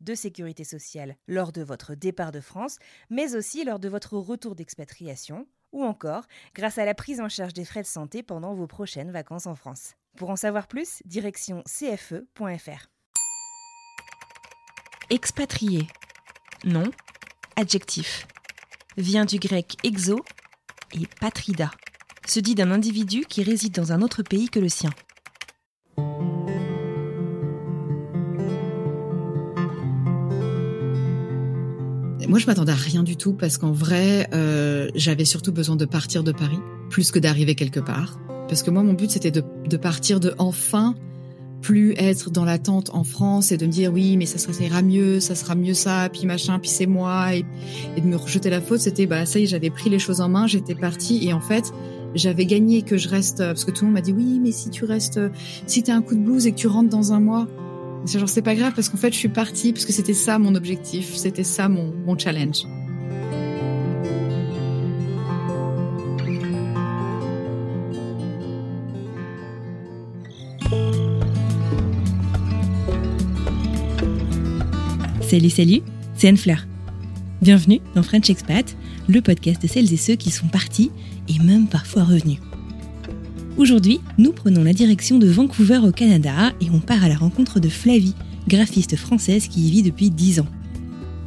de sécurité sociale lors de votre départ de France, mais aussi lors de votre retour d'expatriation, ou encore grâce à la prise en charge des frais de santé pendant vos prochaines vacances en France. Pour en savoir plus, direction cfe.fr. Expatrié. Nom. Adjectif. Vient du grec exo et patrida. Se dit d'un individu qui réside dans un autre pays que le sien. Moi, je m'attendais à rien du tout parce qu'en vrai, euh, j'avais surtout besoin de partir de Paris plus que d'arriver quelque part. Parce que moi, mon but, c'était de, partir de enfin plus être dans l'attente en France et de me dire oui, mais ça, ça ira mieux, ça sera mieux ça, puis machin, puis c'est moi, et, et, de me rejeter la faute. C'était bah ça y est, j'avais pris les choses en main, j'étais partie et en fait, j'avais gagné que je reste parce que tout le monde m'a dit oui, mais si tu restes, si t'as un coup de blues et que tu rentres dans un mois, c'est genre pas grave parce qu'en fait je suis partie parce que c'était ça mon objectif, c'était ça mon, mon challenge. Salut, salut, c'est Anne Fleur. Bienvenue dans French Expat, le podcast de celles et ceux qui sont partis et même parfois revenus. Aujourd'hui, nous prenons la direction de Vancouver au Canada et on part à la rencontre de Flavie, graphiste française qui y vit depuis 10 ans.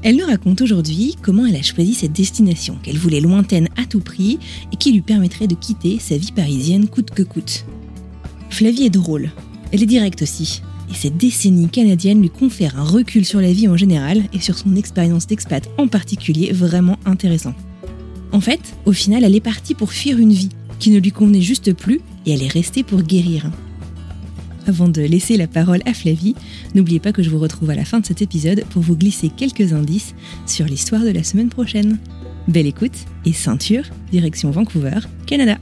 Elle nous raconte aujourd'hui comment elle a choisi cette destination qu'elle voulait lointaine à tout prix et qui lui permettrait de quitter sa vie parisienne coûte que coûte. Flavie est drôle, elle est directe aussi, et cette décennie canadienne lui confère un recul sur la vie en général et sur son expérience d'expat en particulier vraiment intéressant. En fait, au final, elle est partie pour fuir une vie qui ne lui convenait juste plus et elle est restée pour guérir. Avant de laisser la parole à Flavie, n'oubliez pas que je vous retrouve à la fin de cet épisode pour vous glisser quelques indices sur l'histoire de la semaine prochaine. Belle écoute et ceinture, direction Vancouver, Canada.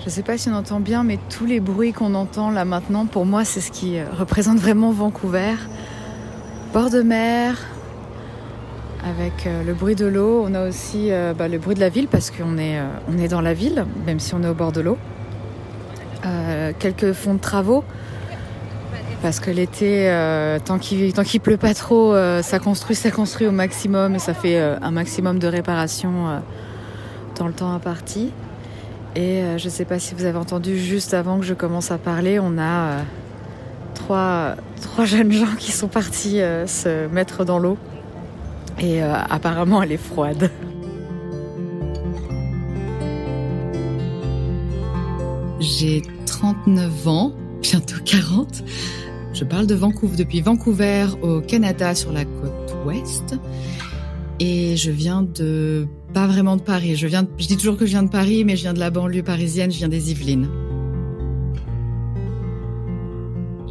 Je ne sais pas si on entend bien, mais tous les bruits qu'on entend là maintenant, pour moi, c'est ce qui représente vraiment Vancouver. Bord de mer, avec le bruit de l'eau. On a aussi bah, le bruit de la ville parce qu'on est, on est dans la ville, même si on est au bord de l'eau. Euh, quelques fonds de travaux. Parce que l'été, euh, tant qu'il tant qu'il pleut pas trop, euh, ça construit, ça construit au maximum et ça fait un maximum de réparation dans le temps imparti. Et je ne sais pas si vous avez entendu juste avant que je commence à parler, on a trois, trois jeunes gens qui sont partis se mettre dans l'eau. Et euh, apparemment, elle est froide. J'ai 39 ans, bientôt 40. Je parle de Vancouver depuis Vancouver au Canada sur la côte ouest. Et je viens de pas vraiment de Paris. Je viens, je dis toujours que je viens de Paris, mais je viens de la banlieue parisienne. Je viens des Yvelines.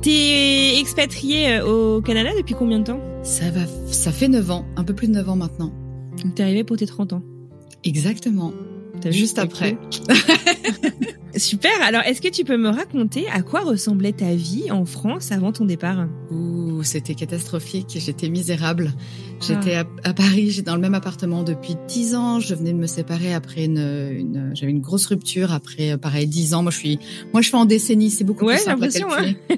T'es expatrié au Canada depuis combien de temps Ça va, ça fait 9 ans, un peu plus de 9 ans maintenant. Donc t'es arrivé pour tes 30 ans. Exactement. Juste après. Super. Alors, est-ce que tu peux me raconter à quoi ressemblait ta vie en France avant ton départ? Ouh, c'était catastrophique. J'étais misérable. J'étais à, à, Paris. J'étais dans le même appartement depuis 10 ans. Je venais de me séparer après une, une j'avais une grosse rupture après, pareil, 10 ans. Moi, je suis, moi, je fais en décennie. C'est beaucoup ouais, plus simple à calculer. Ouais,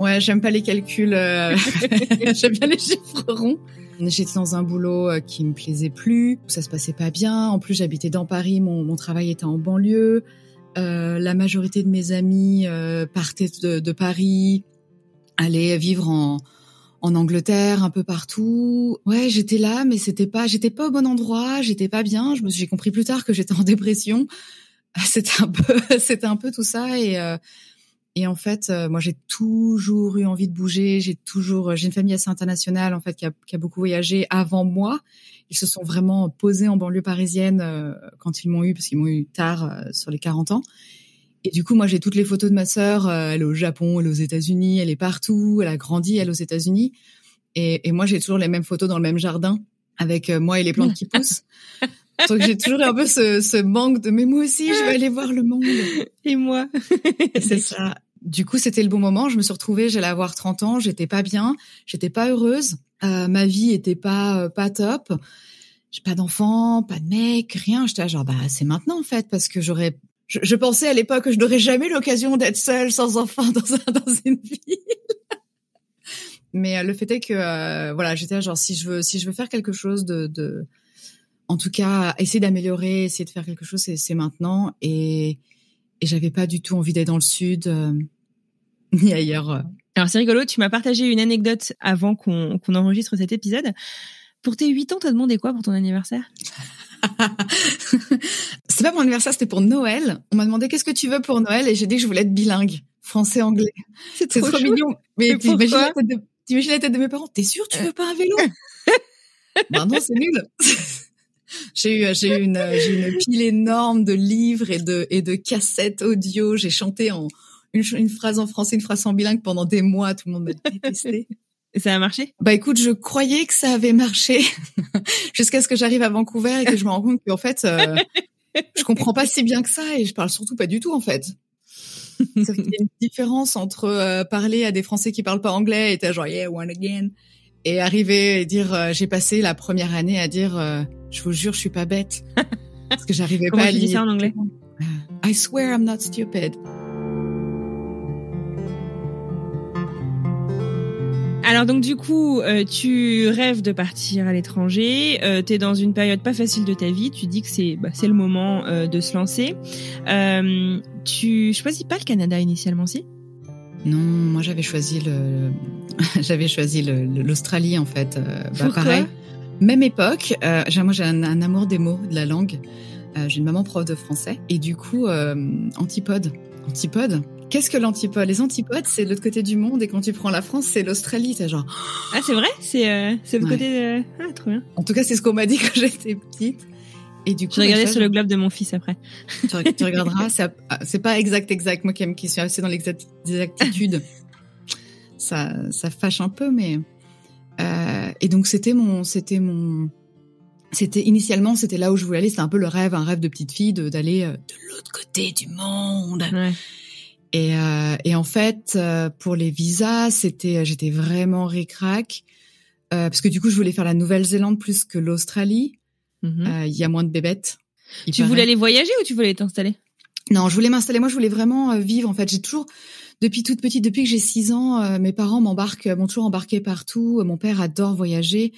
ouais j'aime pas les calculs. Euh... j'aime bien les chiffres ronds. J'étais dans un boulot qui me plaisait plus, ça se passait pas bien. En plus, j'habitais dans Paris, mon, mon travail était en banlieue. Euh, la majorité de mes amis euh, partaient de, de, Paris. aller vivre en, en Angleterre, un peu partout. Ouais, j'étais là, mais c'était pas, j'étais pas au bon endroit, j'étais pas bien. Je me j'ai compris plus tard que j'étais en dépression. C'était un peu, c'était un peu tout ça et euh, et en fait, euh, moi, j'ai toujours eu envie de bouger. J'ai toujours, j'ai une famille assez internationale en fait qui a, qui a, beaucoup voyagé avant moi. Ils se sont vraiment posés en banlieue parisienne euh, quand ils m'ont eu, parce qu'ils m'ont eu tard sur les 40 ans. Et du coup, moi, j'ai toutes les photos de ma sœur. Euh, elle est au Japon, elle est aux États-Unis, elle est partout. Elle a grandi, elle, aux États-Unis. Et, et, moi, j'ai toujours les mêmes photos dans le même jardin avec euh, moi et les plantes qui poussent. Donc j'ai toujours un peu ce, ce, manque de mais moi aussi, je vais aller voir le monde. Et moi. C'est ça. Du coup, c'était le bon moment. Je me suis retrouvée, j'allais avoir 30 ans, j'étais pas bien, j'étais pas heureuse. Euh, ma vie était pas pas top. J'ai pas d'enfant, pas de mec, rien. J'étais genre bah c'est maintenant en fait parce que j'aurais je, pensais à l'époque que je n'aurais jamais l'occasion d'être seule sans enfant dans, un, dans une ville. Mais euh, le fait est que euh, voilà, j'étais genre si je veux si je veux faire quelque chose de, de en tout cas essayer d'améliorer, essayer de faire quelque chose, c'est maintenant et et j'avais pas du tout envie d'être dans le sud euh, ni ailleurs. Alors c'est rigolo, tu m'as partagé une anecdote avant qu'on enregistre cet épisode. Pour tes 8 ans, t'as demandé quoi pour ton anniversaire? C'est pas mon anniversaire, c'était pour Noël. On m'a demandé qu'est-ce que tu veux pour Noël? Et j'ai dit que je voulais être bilingue, français-anglais. C'est trop, trop mignon. Mais t'imagines la, la tête de mes parents? T'es sûr tu veux pas un vélo? Ben non, c'est nul. j'ai eu j'ai une j'ai une pile énorme de livres et de et de cassettes audio. J'ai chanté en une, une phrase en français, une phrase en bilingue pendant des mois. Tout le monde m'a détesté. Et ça a marché? Bah écoute, je croyais que ça avait marché jusqu'à ce que j'arrive à Vancouver et que je me rends compte qu'en fait, euh, je comprends pas si bien que ça et je parle surtout pas du tout en fait. Il y a une différence entre euh, parler à des Français qui parlent pas anglais et t'as genre yeah one again et arriver et dire euh, j'ai passé la première année à dire euh, je vous jure je suis pas bête parce que j'arrivais pas à lire. ça en anglais? I swear I'm not stupid. Alors donc du coup, euh, tu rêves de partir à l'étranger, euh, tu es dans une période pas facile de ta vie, tu dis que c'est bah, c'est le moment euh, de se lancer. Euh, tu choisis pas le Canada initialement, si? Non, moi j'avais choisi le j'avais choisi l'Australie en fait. Bah, pareil, même époque. Moi j'ai un, un, amour des mots, de la langue. j'ai une maman prof de français et du coup antipode, antipode? Qu'est-ce que l'antipode? Les antipodes, c'est de l'autre côté du monde, et quand tu prends la France, c'est l'Australie. C'est genre. Ah, c'est vrai? C'est euh, c'est le côté. De... Ah, trop bien. En tout cas, c'est ce qu'on m'a dit quand j'étais petite. Et du coup, je regardais sur le globe de mon fils après. Tu, tu regarderas. Ah, c'est pas exact, exact. Moi qui, qui suis assez dans l'exactitude, ça, ça fâche un peu, mais. Euh, et donc c'était mon, c'était mon, c'était initialement c'était là où je voulais aller. C'était un peu le rêve, un rêve de petite fille, d'aller euh, de, l'autre côté du monde. Ouais. Et, euh, et en fait, euh, pour les visas, c'était, j'étais vraiment ricrac euh, parce que du coup, je voulais faire la Nouvelle-Zélande plus que l'Australie. Mhm. Euh, il y a moins de bébêtes. Tu voulais aller voyager ou tu voulais t'installer? Non, je voulais m'installer. Moi, je voulais vraiment euh, vivre. En fait, j'ai toujours, depuis toute petite, depuis que j'ai six ans, mes parents m'embarquent, m'ont toujours embarqué partout. Mon père adore voyager.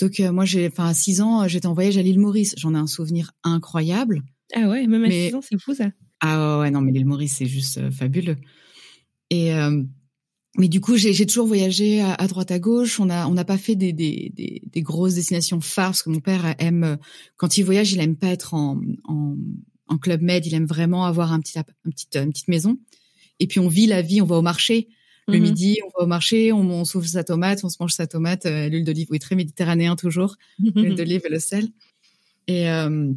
Donc moi, j'ai, enfin, à six ans, j'étais en voyage à l'île Maurice. J'en ai un souvenir incroyable. Ah ouais, même à six ans, c'est fou ça. Ah ouais, non, mais l'île Maurice, c'est juste euh, fabuleux. Et euh, mais du coup, j'ai toujours voyagé à, à, droite à gauche. On a on n'a pas fait des, des, des, des, grosses destinations phares parce que mon père aime quand il voyage, il aime pas être en, en, en club med. Il aime vraiment avoir un petit, un petit une petite maison. Et puis on vit la vie. On va au marché le mm-hmm. midi, on va au marché, on, on s'ouvre sa tomate, on se mange sa tomate, euh, l'huile d'olive, oui, très méditerranéen toujours, l'huile d'olive et le sel. Et euh,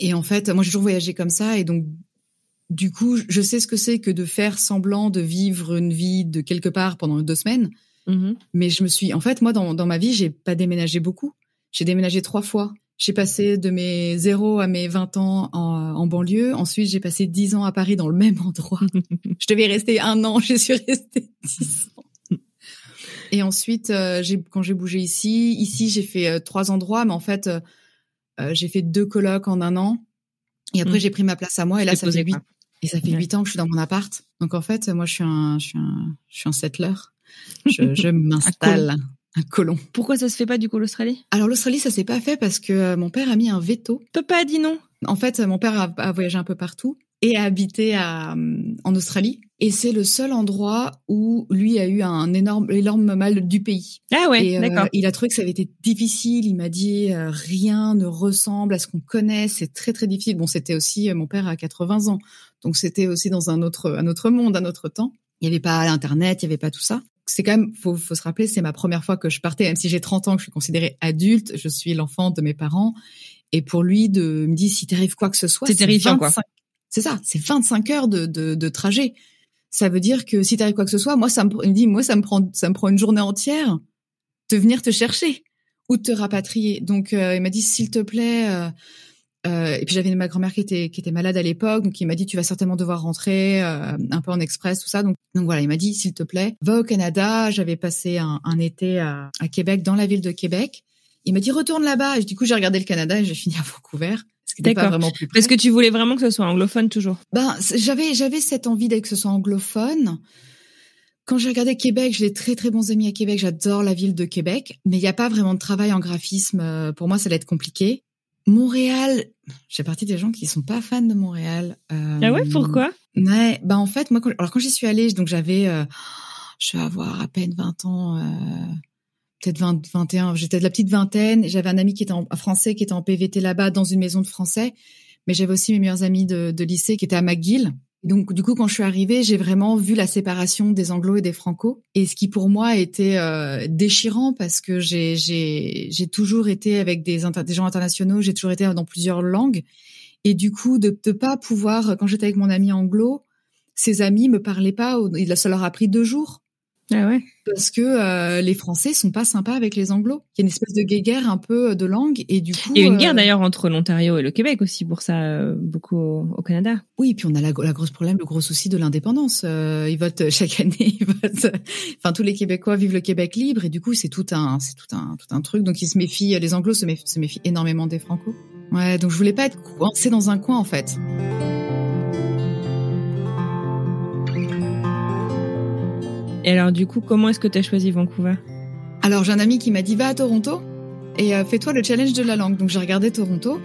et en fait, moi, j'ai toujours voyagé comme ça. Et donc, du coup, je sais ce que c'est que de faire semblant de vivre une vie de quelque part pendant deux semaines. Mm-hmm. Mais je me suis, en fait, moi, dans, dans ma vie, j'ai pas déménagé beaucoup. J'ai déménagé trois fois. J'ai passé de mes 0 à mes 20 ans en, en banlieue. Ensuite, j'ai passé 10 ans à Paris dans le même endroit. je devais rester un an, je suis restée 10 ans. Et ensuite, euh, j'ai, quand j'ai bougé ici, ici, j'ai fait euh, trois endroits, mais en fait, euh, j'ai fait deux colocs en un an. Et après, mmh. j'ai pris ma place à moi. Et là, ça fait huit. Et ça fait huit ans que je suis dans mon appart. Donc en fait, moi, je suis un, je suis un, je suis un settler. Je, je m'installe. un colon. Pourquoi ça se fait pas du coup l'Australie? Alors l'Australie, ça s'est pas fait parce que euh, mon père a mis un veto. Papa a dit non? En fait, mon père a, a voyagé un peu partout et a habité à, en Australie. Et c'est le seul endroit où lui a eu un énorme, énorme mal du pays. Ah ouais, d'accord. il a trouvé que ça avait été difficile. Il m'a dit rien ne ressemble à ce qu'on connaît. C'est très très difficile. Bon, c'était aussi mon père a 80 ans, donc c'était aussi dans un autre un autre monde, un autre temps. Il n'y avait pas Internet, il n'y avait pas tout ça c'est quand même, faut, faut se rappeler, c'est ma première fois que je partais, même si j'ai 30 ans, que je suis considérée adulte, je suis l'enfant de mes parents. Et pour lui, de me dire, si t'arrive quoi que ce soit, c'est terrifiant, quoi. C'est ça, c'est 25 heures de, de, de, trajet. Ça veut dire que si t'arrive quoi que ce soit, moi, ça me, il me dit, moi, ça me prend, ça me prend une journée entière de venir te chercher ou de te rapatrier. Donc, euh, il m'a dit, s'il te plaît, euh, euh, et puis j'avais ma grand-mère qui était qui était malade à l'époque, donc il m'a dit tu vas certainement devoir rentrer euh, un peu en express tout ça. Donc donc voilà, il m'a dit s'il te plaît, va au Canada. J'avais passé un, un été à, à, Québec, dans la ville de Québec. Il m'a dit retourne là-bas. Et du coup j'ai regardé le Canada et j'ai fini à Vancouver. D'accord. Vraiment plus Parce que tu voulais vraiment que ce soit anglophone toujours. Ben j'avais j'avais cette envie d'être que ce soit anglophone. Quand j'ai regardé Québec, j'ai très très bons amis à Québec. J'adore la ville de Québec, mais il n'y a pas vraiment de travail en graphisme. Euh, pour moi, ça allait être compliqué. Montréal, j'ai partie des gens qui sont pas fans de Montréal. Euh, ah ouais, pourquoi? Ouais, bah en fait, moi, quand, alors quand j'y suis allée, donc j'avais, euh, je vais avoir à peine 20 ans, euh, peut-être 20, 21, j'étais de la petite vingtaine. J'avais un ami qui était en français, qui était en PVT là-bas dans une maison de français, mais j'avais aussi mes meilleurs amis de, de lycée qui étaient à McGill donc du coup, quand je suis arrivée, j'ai vraiment vu la séparation des anglo et des franco, et ce qui pour moi était euh, déchirant parce que j'ai j'ai j'ai toujours été avec des, gens internationaux, j'ai toujours été dans plusieurs langues, et du coup de ne pas pouvoir quand j'étais avec mon ami anglo, ses amis me parlaient pas, ça leur a pris deux jours ah ouais. Parce que euh, les Français sont pas sympas avec les Anglo. Il y a une espèce de guerre un peu euh, de langue et du coup. Il y a une guerre euh, d'ailleurs entre l'Ontario et le Québec aussi pour ça beaucoup au, Canada. Oui, puis on a la, la grosse problème, le gros souci de l'indépendance. ils votent chaque année. Ils votent, enfin tous les Québécois vivent le Québec libre et du coup c'est tout un c'est tout un tout un truc. Donc ils se méfient. Les Anglo se méfient, se méfient énormément des Franco. Ouais, donc je voulais pas être coincée dans un coin en fait. Et alors, du coup, comment est-ce que tu as choisi Vancouver? Alors, j'ai un ami qui m'a dit va à Toronto et euh, fais-toi le challenge de la langue. Donc, j'ai regardé Toronto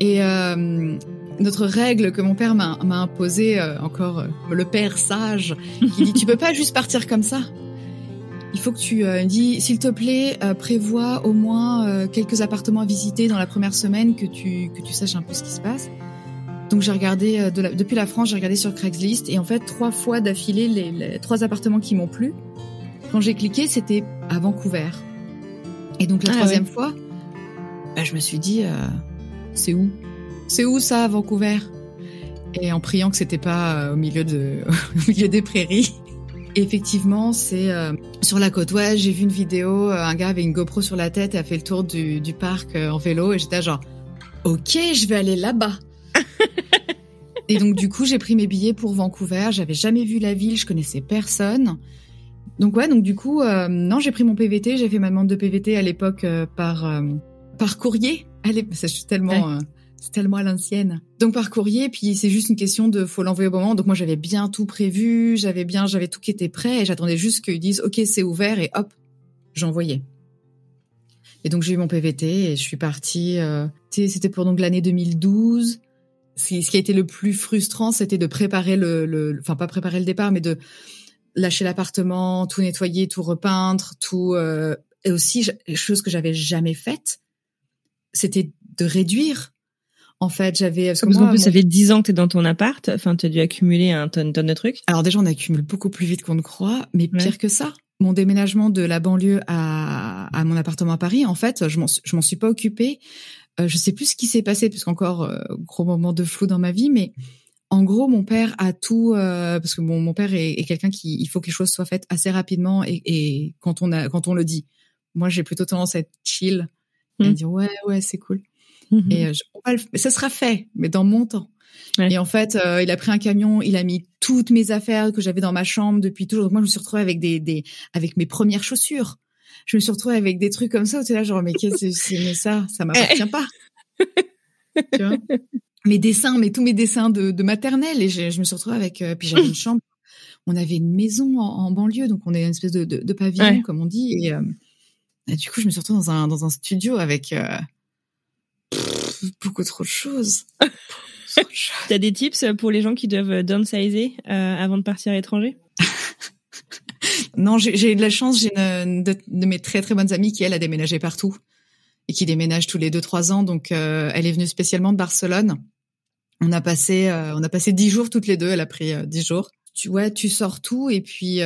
et euh, notre règle que mon père m'a imposée, euh, encore le père sage, qui dit tu peux pas juste partir comme ça. Il faut que tu dis, s'il te plaît, prévois au moins quelques appartements à visiter dans la première semaine, que tu que tu saches un peu ce qui se passe. Donc j'ai regardé euh, depuis la France, j'ai regardé sur Craigslist et en fait trois fois d'affilée les, trois appartements qui m'ont plu. Quand j'ai cliqué, c'était à Vancouver. Et donc la ah troisième fois, bah, je me suis dit euh, c'est où? C'est où ça, Vancouver? Et en priant que c'était pas euh, au milieu de au milieu des prairies. effectivement, c'est sur la côte ouest. J'ai vu une vidéo, un gars avait une GoPro sur la tête et a fait le tour du, du parc en vélo et j'étais genre ok, je vais aller là-bas. Et donc du coup, j'ai pris mes billets pour Vancouver. J'avais jamais vu la ville, je connaissais personne. Donc ouais, donc du coup, euh, non, j'ai pris mon PVT. J'ai fait ma demande de PVT à l'époque euh, par euh, par courrier. Allez, je suis tellement c'est tellement à l'ancienne. Donc par courrier, puis c'est juste une question de faut l'envoyer au moment. Donc moi j'avais bien tout prévu, j'avais bien, j'avais tout qui était prêt et j'attendais juste qu'ils disent ok c'est ouvert et hop j'envoyais. Et donc j'ai eu mon PVT et je suis partie. C'était pour donc l'année 2012 ce qui a été le plus frustrant, c'était de préparer le, enfin pas préparer le départ, mais de lâcher l'appartement, tout nettoyer, tout repeindre, tout euh, et aussi chose que j'avais jamais faite, c'était de réduire. En fait, j'avais parce, qu'en plus ça fait dix ans que t'es dans ton appart, enfin tu as dû accumuler un tonne, tonne de trucs. Alors déjà on accumule beaucoup plus vite qu'on ne croit, mais pire que ça. Mon déménagement de la banlieue à, à mon appartement à Paris, en fait, je m'en je m'en suis pas occupée euh, je sais plus ce qui s'est passé puisqu'encore euh, gros moment de flou dans ma vie, mais en gros, mon père a tout euh, parce que bon, mon père est, quelqu'un qui il faut que les choses soient faites assez rapidement et, et quand on a quand on le dit. Moi, j'ai plutôt tendance à être chill, à mmh. dire ouais ouais c'est cool. Mmh et euh, je, ça sera fait, mais dans mon temps. Et en fait, il a pris un camion, il a mis toutes mes affaires que j'avais dans ma chambre depuis toujours. Donc moi, je me suis retrouvée avec des, des avec mes premières chaussures je me suis retrouvée avec des trucs comme ça où tu là genre mais qu'est-ce que c'est ça ça m'appartient pas. Tu vois? Mes dessins mais tous mes dessins de, de maternelle et je, je, me suis retrouvée avec euh, puis j'avais une chambre. On avait une maison en, banlieue donc on est une espèce de, de, de pavillon comme on dit et, euh, et, du coup je me suis retrouvée dans un dans un studio avec euh, beaucoup trop de choses. T'as des tips pour les gens qui doivent downsizer euh, avant de partir à l'étranger? Non, j'ai eu de la chance. J'ai une de, de, mes très très bonnes amies qui elle a déménagé partout et qui déménage tous les deux trois ans. Donc euh, elle est venue spécialement de Barcelone. On a passé euh, on a passé dix jours toutes les deux. Elle a pris euh, dix jours. Tu ouais, tu sors tout et puis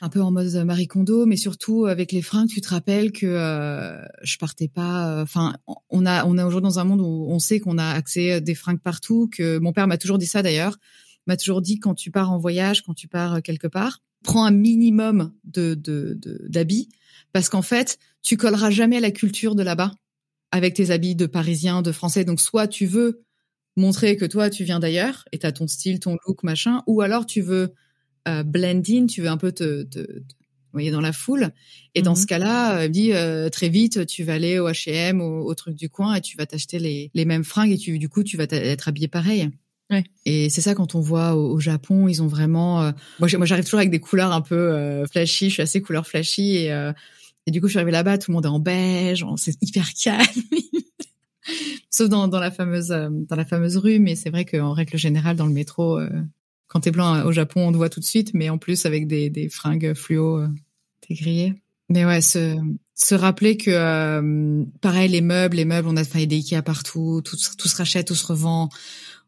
un peu en mode Marie Kondo, mais surtout avec les fringues, tu te rappelles que euh, je partais pas. Enfin, on a on a aujourd'hui dans un monde où on sait qu'on a accès à des fringues partout. Que mon père m'a toujours dit ça d'ailleurs, m'a toujours dit quand tu pars en voyage, quand tu pars quelque part, prends un minimum de d'habits de, parce qu'en fait, tu colleras jamais à la culture de là-bas avec tes habits de Parisien, de Français. Donc soit tu veux montrer que toi tu viens d'ailleurs et t'as ton style, ton look, machin, ou alors tu veux euh, blend in, tu veux un peu te, te, voyez dans la foule. Et dans mhm. ce cas-là, euh, dit euh, très vite, tu vas aller au H&M, au, au, truc du coin, et tu vas t'acheter les, les mêmes fringues, et tu, du coup, tu vas être habillé pareil. Et c'est ça quand on voit au, Japon, ils ont vraiment. Euh, moi, j'arrive toujours avec des couleurs un peu flashy. Je suis assez couleur flashy et et du coup, je suis arrivée là-bas, tout le monde est en beige, c'est hyper calme. Sauf dans, dans la fameuse dans la fameuse rue, mais c'est vrai qu'en règle générale, dans le métro, quand t'es blanc au Japon, on te voit tout de suite, mais en plus avec des, des fringues fluo, euh, t'es grillé. Mais ouais, se, se rappeler que euh, pareil, les meubles, les meubles, on a fait des Ikea partout, tout, tout se rachète, tout se revend.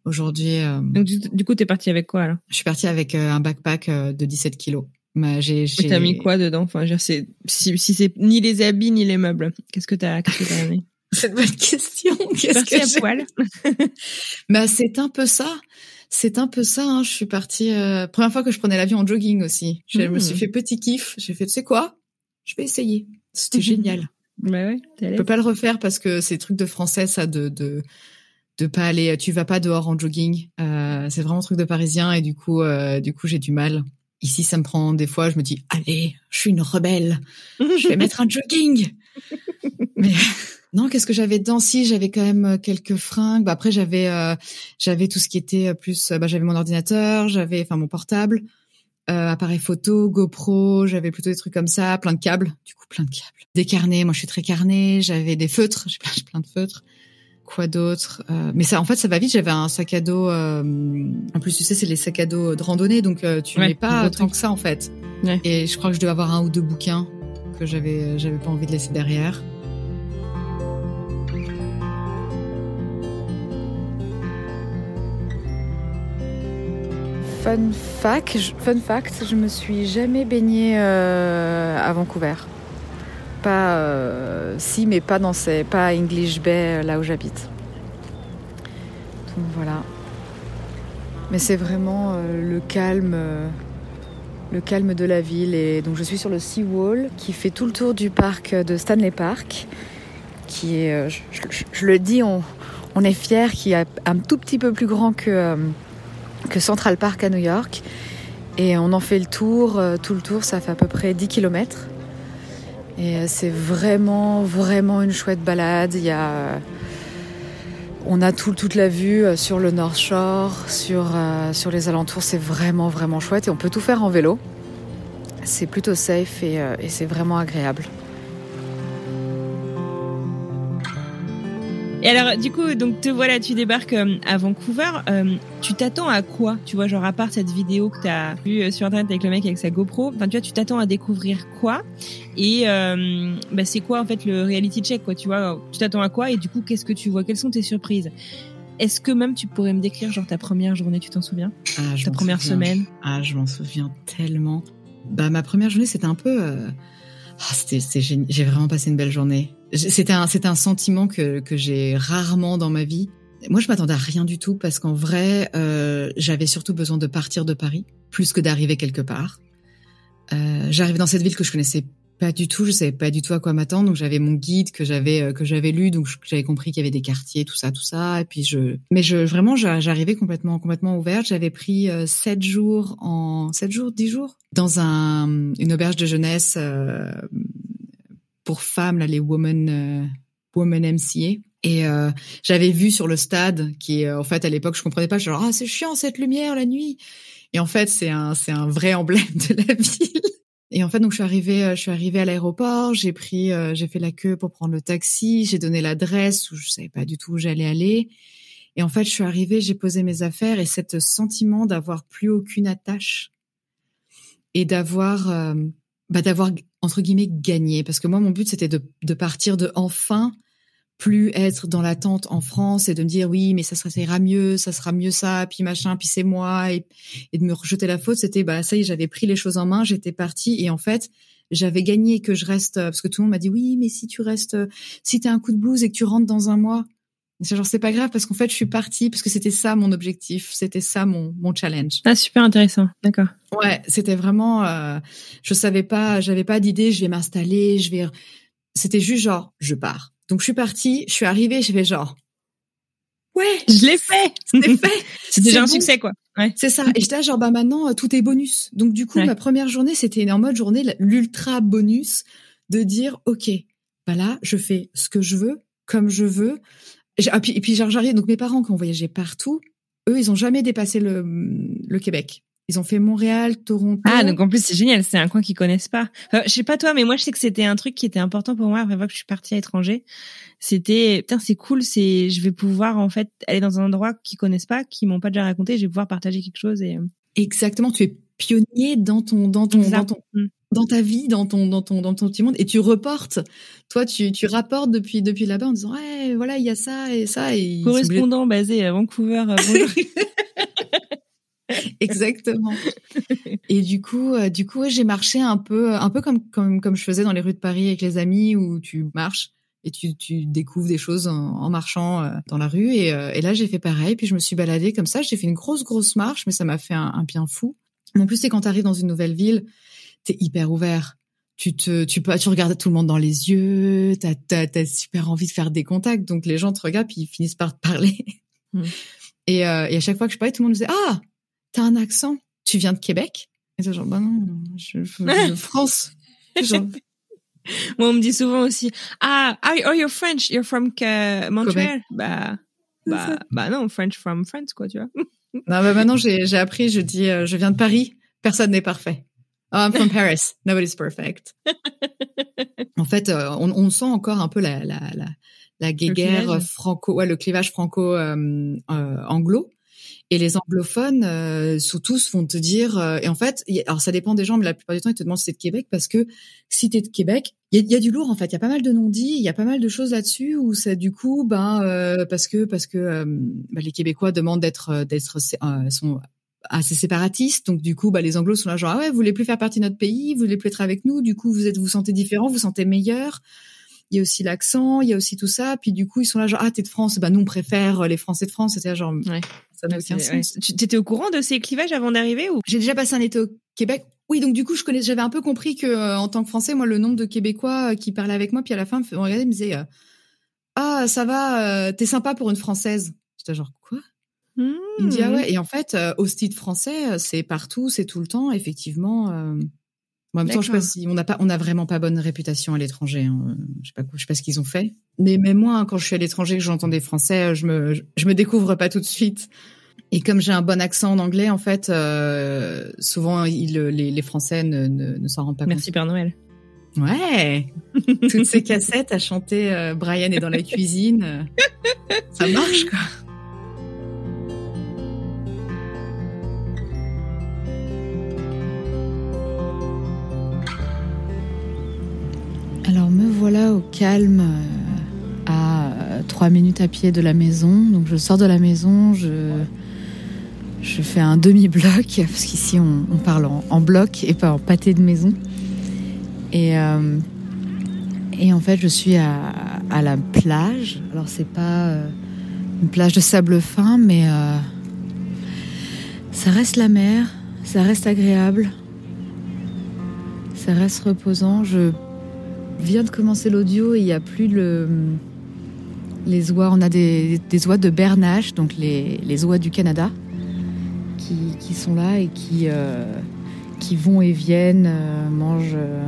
Aujourd'hui. Euh, Donc du, coup, t'es parti avec quoi alors? Je suis partie avec un backpack de 17 kilos. Bah, j'ai, j'ai... T'as mis quoi dedans? Enfin, c'est si, si c'est ni les habits ni les meubles, qu'est-ce que t'as qu'est-ce que t'as mis C'est une bonne question. Qu'est-ce que à poil? Bah c'est un peu ça c'est un peu ça. Hein. Je suis partie euh, première fois que je prenais l'avion en jogging aussi. Je me suis hmm. fait petit kiff. J'ai fait, tu sais quoi? Je vais essayer. C'était génial. Bah ouais, je peux pas le refaire parce que c'est truc de français ça de de de pas aller. Tu vas pas dehors en jogging. Euh, c'est vraiment un truc de parisien et du coup euh, du coup j'ai du mal. Ici, ça me prend des fois, je me dis, allez, je suis une rebelle, je vais mettre un jogging. Mais non, qu'est-ce que j'avais dedans? Si, j'avais quand même euh, quelques fringues. Bah, après, j'avais euh, j'avais tout ce qui était euh, plus. Bah, j'avais mon ordinateur, j'avais enfin mon portable, euh, appareil photo, GoPro. J'avais plutôt des trucs comme ça, plein de câbles. Du coup, plein de câbles. Des carnets. Moi, je suis très carnet. J'avais des feutres. J'ai plein, plein de feutres. Quoi d'autre Mais ça, en fait, ça va vite. J'avais un sac à dos. en plus, tu sais, c'est les sacs à dos de randonnée, donc tu ouais, mets pas tant que ça en fait. Ouais. Et je crois que je devais avoir un ou deux bouquins que j'avais j'avais pas envie de laisser derrière. Fun fact, fun fact, je me suis jamais baignée euh, à Vancouver. Pas euh, si, mais pas dans ces, pas à English Bay, euh, là où j'habite. Donc voilà. Mais c'est vraiment le calme, le calme de la ville. Et donc je suis sur le Seawall qui fait tout le tour du parc de Stanley Park, qui je, le dis, on, est fier, qui est un tout petit peu plus grand que que Central Park à New York. Et on en fait le tour, euh, tout le tour, ça fait à peu près 10 km. Et euh, c'est vraiment, vraiment une chouette balade. Euh, on a tout, toute la vue sur le North Shore, sur, sur les alentours. C'est vraiment, vraiment chouette. Et on peut tout faire en vélo. C'est plutôt safe et, et c'est vraiment agréable. Et alors, du coup, donc te voilà, tu débarques euh, à Vancouver. Euh, tu t'attends à quoi Tu vois, genre à part cette vidéo que tu as vue euh, sur internet avec le mec avec sa GoPro, enfin, tu vois, tu t'attends à découvrir quoi? Et bah, c'est quoi en fait le reality check, quoi Tu vois, tu t'attends à quoi? Et du coup, qu'est-ce que tu vois? Quelles sont tes surprises? Est-ce que même tu pourrais me décrire genre ta première journée Tu t'en souviens? Ah, Ta première semaine? Ah, je m'en souviens tellement. Bah, ma première journée, c'était un peu. Ah, c'était, j'ai vraiment passé une belle journée. C'était un, un sentiment que, que j'ai rarement dans ma vie. Moi, je m'attendais à rien du tout parce qu'en vrai, euh, j'avais surtout besoin de partir de Paris plus que d'arriver quelque part. Euh, J'arrivais dans cette ville que je connaissais pas du tout, je savais pas du tout à quoi m'attendre. Donc j'avais mon guide que j'avais euh, que j'avais lu, donc j'avais compris qu'il y avait des quartiers, tout ça, tout ça. Et puis je, mais je vraiment j'arrivais complètement complètement ouverte. J'avais pris euh, sept jours en sept jours, dix jours dans un une auberge de jeunesse euh, pour femmes, là, les Women, euh, Women MCA. Et euh, j'avais vu sur le stade, qui en fait à l'époque je comprenais pas, je genre ah c'est chiant cette lumière la nuit. Et en fait c'est un c'est un vrai emblème de la ville. Et en fait donc je suis arrivée euh, je suis arrivée à l'aéroport, j'ai pris j'ai fait la queue pour prendre le taxi, j'ai donné l'adresse où je savais pas du tout où j'allais aller. Et en fait, je suis arrivée, j'ai posé mes affaires et cet sentiment d'avoir plus aucune attache et d'avoir, euh, bah, d'avoir entre guillemets gagné. Parce que moi, mon but c'était de, de partir de enfin plus être dans l'attente en France et de me dire oui mais ça, ira mieux ça sera mieux ça puis machin puis c'est moi et, et, de me rejeter la faute c'était bah ça y est j'avais pris les choses en main j'étais partie et en fait j'avais gagné que je reste parce que tout le monde m'a dit oui mais si tu restes si t'as un coup de blues et que tu rentres dans un mois c'est genre c'est pas grave parce qu'en fait je suis partie parce que c'était ça mon objectif c'était ça mon mon challenge ah super intéressant d'accord ouais c'était vraiment euh, je savais pas j'avais pas d'idée je vais m'installer je vais c'était juste genre je pars donc je suis partie, je suis arrivée, je vais genre ouais, je l'ai fait, c'est fait, c'est déjà un succès quoi. Ouais. C'est ça. Et j'étais genre bah maintenant euh, tout est bonus. Donc du coup ma première journée c'était en mode journée l'ultra bonus de dire ok bah là je fais ce que je veux comme je veux. Et, ah, puis, et puis genre j'arrive donc mes parents qui ont voyagé partout, eux ils ont jamais dépassé le, le Québec. Ils ont fait Montréal, Toronto. Ah, donc en plus, c'est génial. C'est un coin qu'ils connaissent pas. Enfin, je sais pas toi, mais moi, je sais que c'était un truc qui était important pour moi la fois que je suis partie à l'étranger. C'était, putain, c'est cool. C'est, je vais pouvoir, en fait, aller dans un endroit qu'ils connaissent pas, qu'ils m'ont pas déjà raconté. Je vais pouvoir partager quelque chose et. Euh. Exactement. Tu es pionnier dans ton, dans ton, dans ton, mm. Dans ta vie, dans ton, dans ton, dans ton petit monde, et tu reportes. Toi, tu, tu rapportes depuis, depuis là-bas en disant, ouais, voilà, il y a ça et ça. Et Correspondant basé à Vancouver. Euh, bonjour. Exactement. Et du coup, euh, du coup, j'ai marché un peu, un peu comme, comme, comme je faisais dans les rues de Paris avec les amis où tu marches et tu, tu découvres des choses en, marchant euh, dans la rue. Et, euh, et là, j'ai fait pareil. Puis je me suis baladée comme ça. J'ai fait une grosse, grosse marche, mais ça m'a fait un, bien fou. En plus, c'est quand tu arrives dans une nouvelle ville, t'es hyper ouvert. Tu te, tu peux, tu regardes tout le monde dans les yeux. T'as, t'as, as super envie de faire des contacts. Donc les gens te regardent puis ils finissent par te parler. Mmh. Et, et à chaque fois que je parlais, tout le monde me disait ah t'as un accent, tu viens de Québec? Et c'est genre, bah non, je, je, de France. Genre... Moi, on me dit souvent aussi, ah, oh, you're French, you're from Montreal. Bah, bah, bah non, French from France, quoi, tu vois. non, bah maintenant, j'ai, j'ai appris, je dis, euh, je viens de Paris, personne n'est parfait. Oh, I'm from Paris, nobody's perfect. en fait, euh, on, on, sent encore un peu la, la, la, la guéguerre franco, ouais, le clivage franco-anglo. Euh, et les anglophones, euh, tous, vont te dire. Euh, et en fait, alors ça dépend des gens, mais la plupart du temps, ils te demandent si t'es de Québec parce que si t'es de Québec, il y a, du lourd en fait. Il y a pas mal de non-dits, il y a pas mal de choses là-dessus où c'est du coup, ben euh, parce que parce que euh, ben, les Québécois demandent d'être d'être sont assez séparatistes. Donc du coup, bah, les Anglos sont là genre ah ouais, vous voulez plus faire partie de notre pays, vous voulez plus être avec nous. Du coup, vous êtes vous sentez différent, vous sentez meilleur il y a aussi l'accent, il y a aussi tout ça. Puis du coup, ils sont là genre ah t'es de France, bah nous on préfère les Français de France. C'était genre ouais. ça n'a aucun sens. Tu étais au courant de ces clivages avant d'arriver ou? J'ai déjà passé un été au Québec. Oui, donc du coup je connais, j'avais un peu compris que euh, en tant que Français, moi le nombre de Québécois euh, qui parlaient avec moi, puis à la fin, on regardait, ils me disaient euh, ah ça va, t'es sympa pour une Française. J'étais genre quoi? Il me dit ah hmm. ouais. Et en fait, au style français, c'est partout, c'est tout le temps. Effectivement. En même temps, je sais pas si on n'a pas, on a vraiment pas bonne réputation à l'étranger. Hein. Je sais pas, je sais pas ce qu'ils ont fait. Mais même moi, hein, quand je suis à l'étranger, que j'entends des Français, je me, je me découvre pas tout de suite. Et comme j'ai un bon accent en anglais, en fait, euh, souvent les, les, Français ne, ne, ne s'en rendent pas compte. Merci Père Noël. Ouais, toutes ces cassettes à chanter euh, Brian est dans la cuisine, euh, ça marche quoi. Voilà au calme euh, à trois minutes à pied de la maison. Donc je sors de la maison, je, fais un demi-bloc, parce qu'ici on, parle en, bloc et pas en pâté de maison. Et, euh, en fait je suis à, la plage. Alors c'est pas euh, une plage de sable fin, mais ça reste la mer, ça reste agréable, ça reste reposant. Je vient de commencer l'audio il n'y a plus le, les oies. On a des, des oies de Bernache, donc les, les oies du Canada, qui, qui sont là et qui, euh, qui vont et viennent, euh, mangent, euh,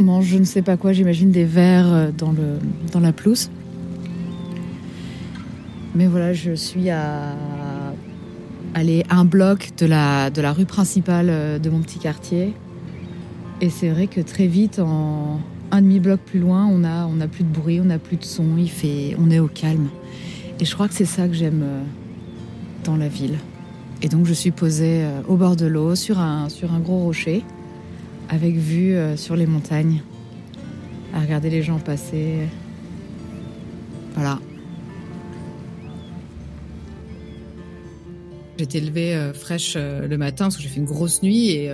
mangent je ne sais pas quoi, j'imagine des vers dans, le, dans la pelouse. Mais voilà, je suis à aller un bloc de la, de la rue principale de mon petit quartier. Et c'est vrai que très vite, en, un demi-bloc plus loin, on a, on a plus de bruit, on n'a plus de son, il fait, on est au calme. Et je crois que c'est ça que j'aime euh, dans la ville. Et donc je suis posée euh, au bord de l'eau, sur un, sur un gros rocher, avec vue euh, sur les montagnes, à regarder les gens passer. Voilà. J'étais levée fraîche le matin parce que j'ai fait une grosse nuit et,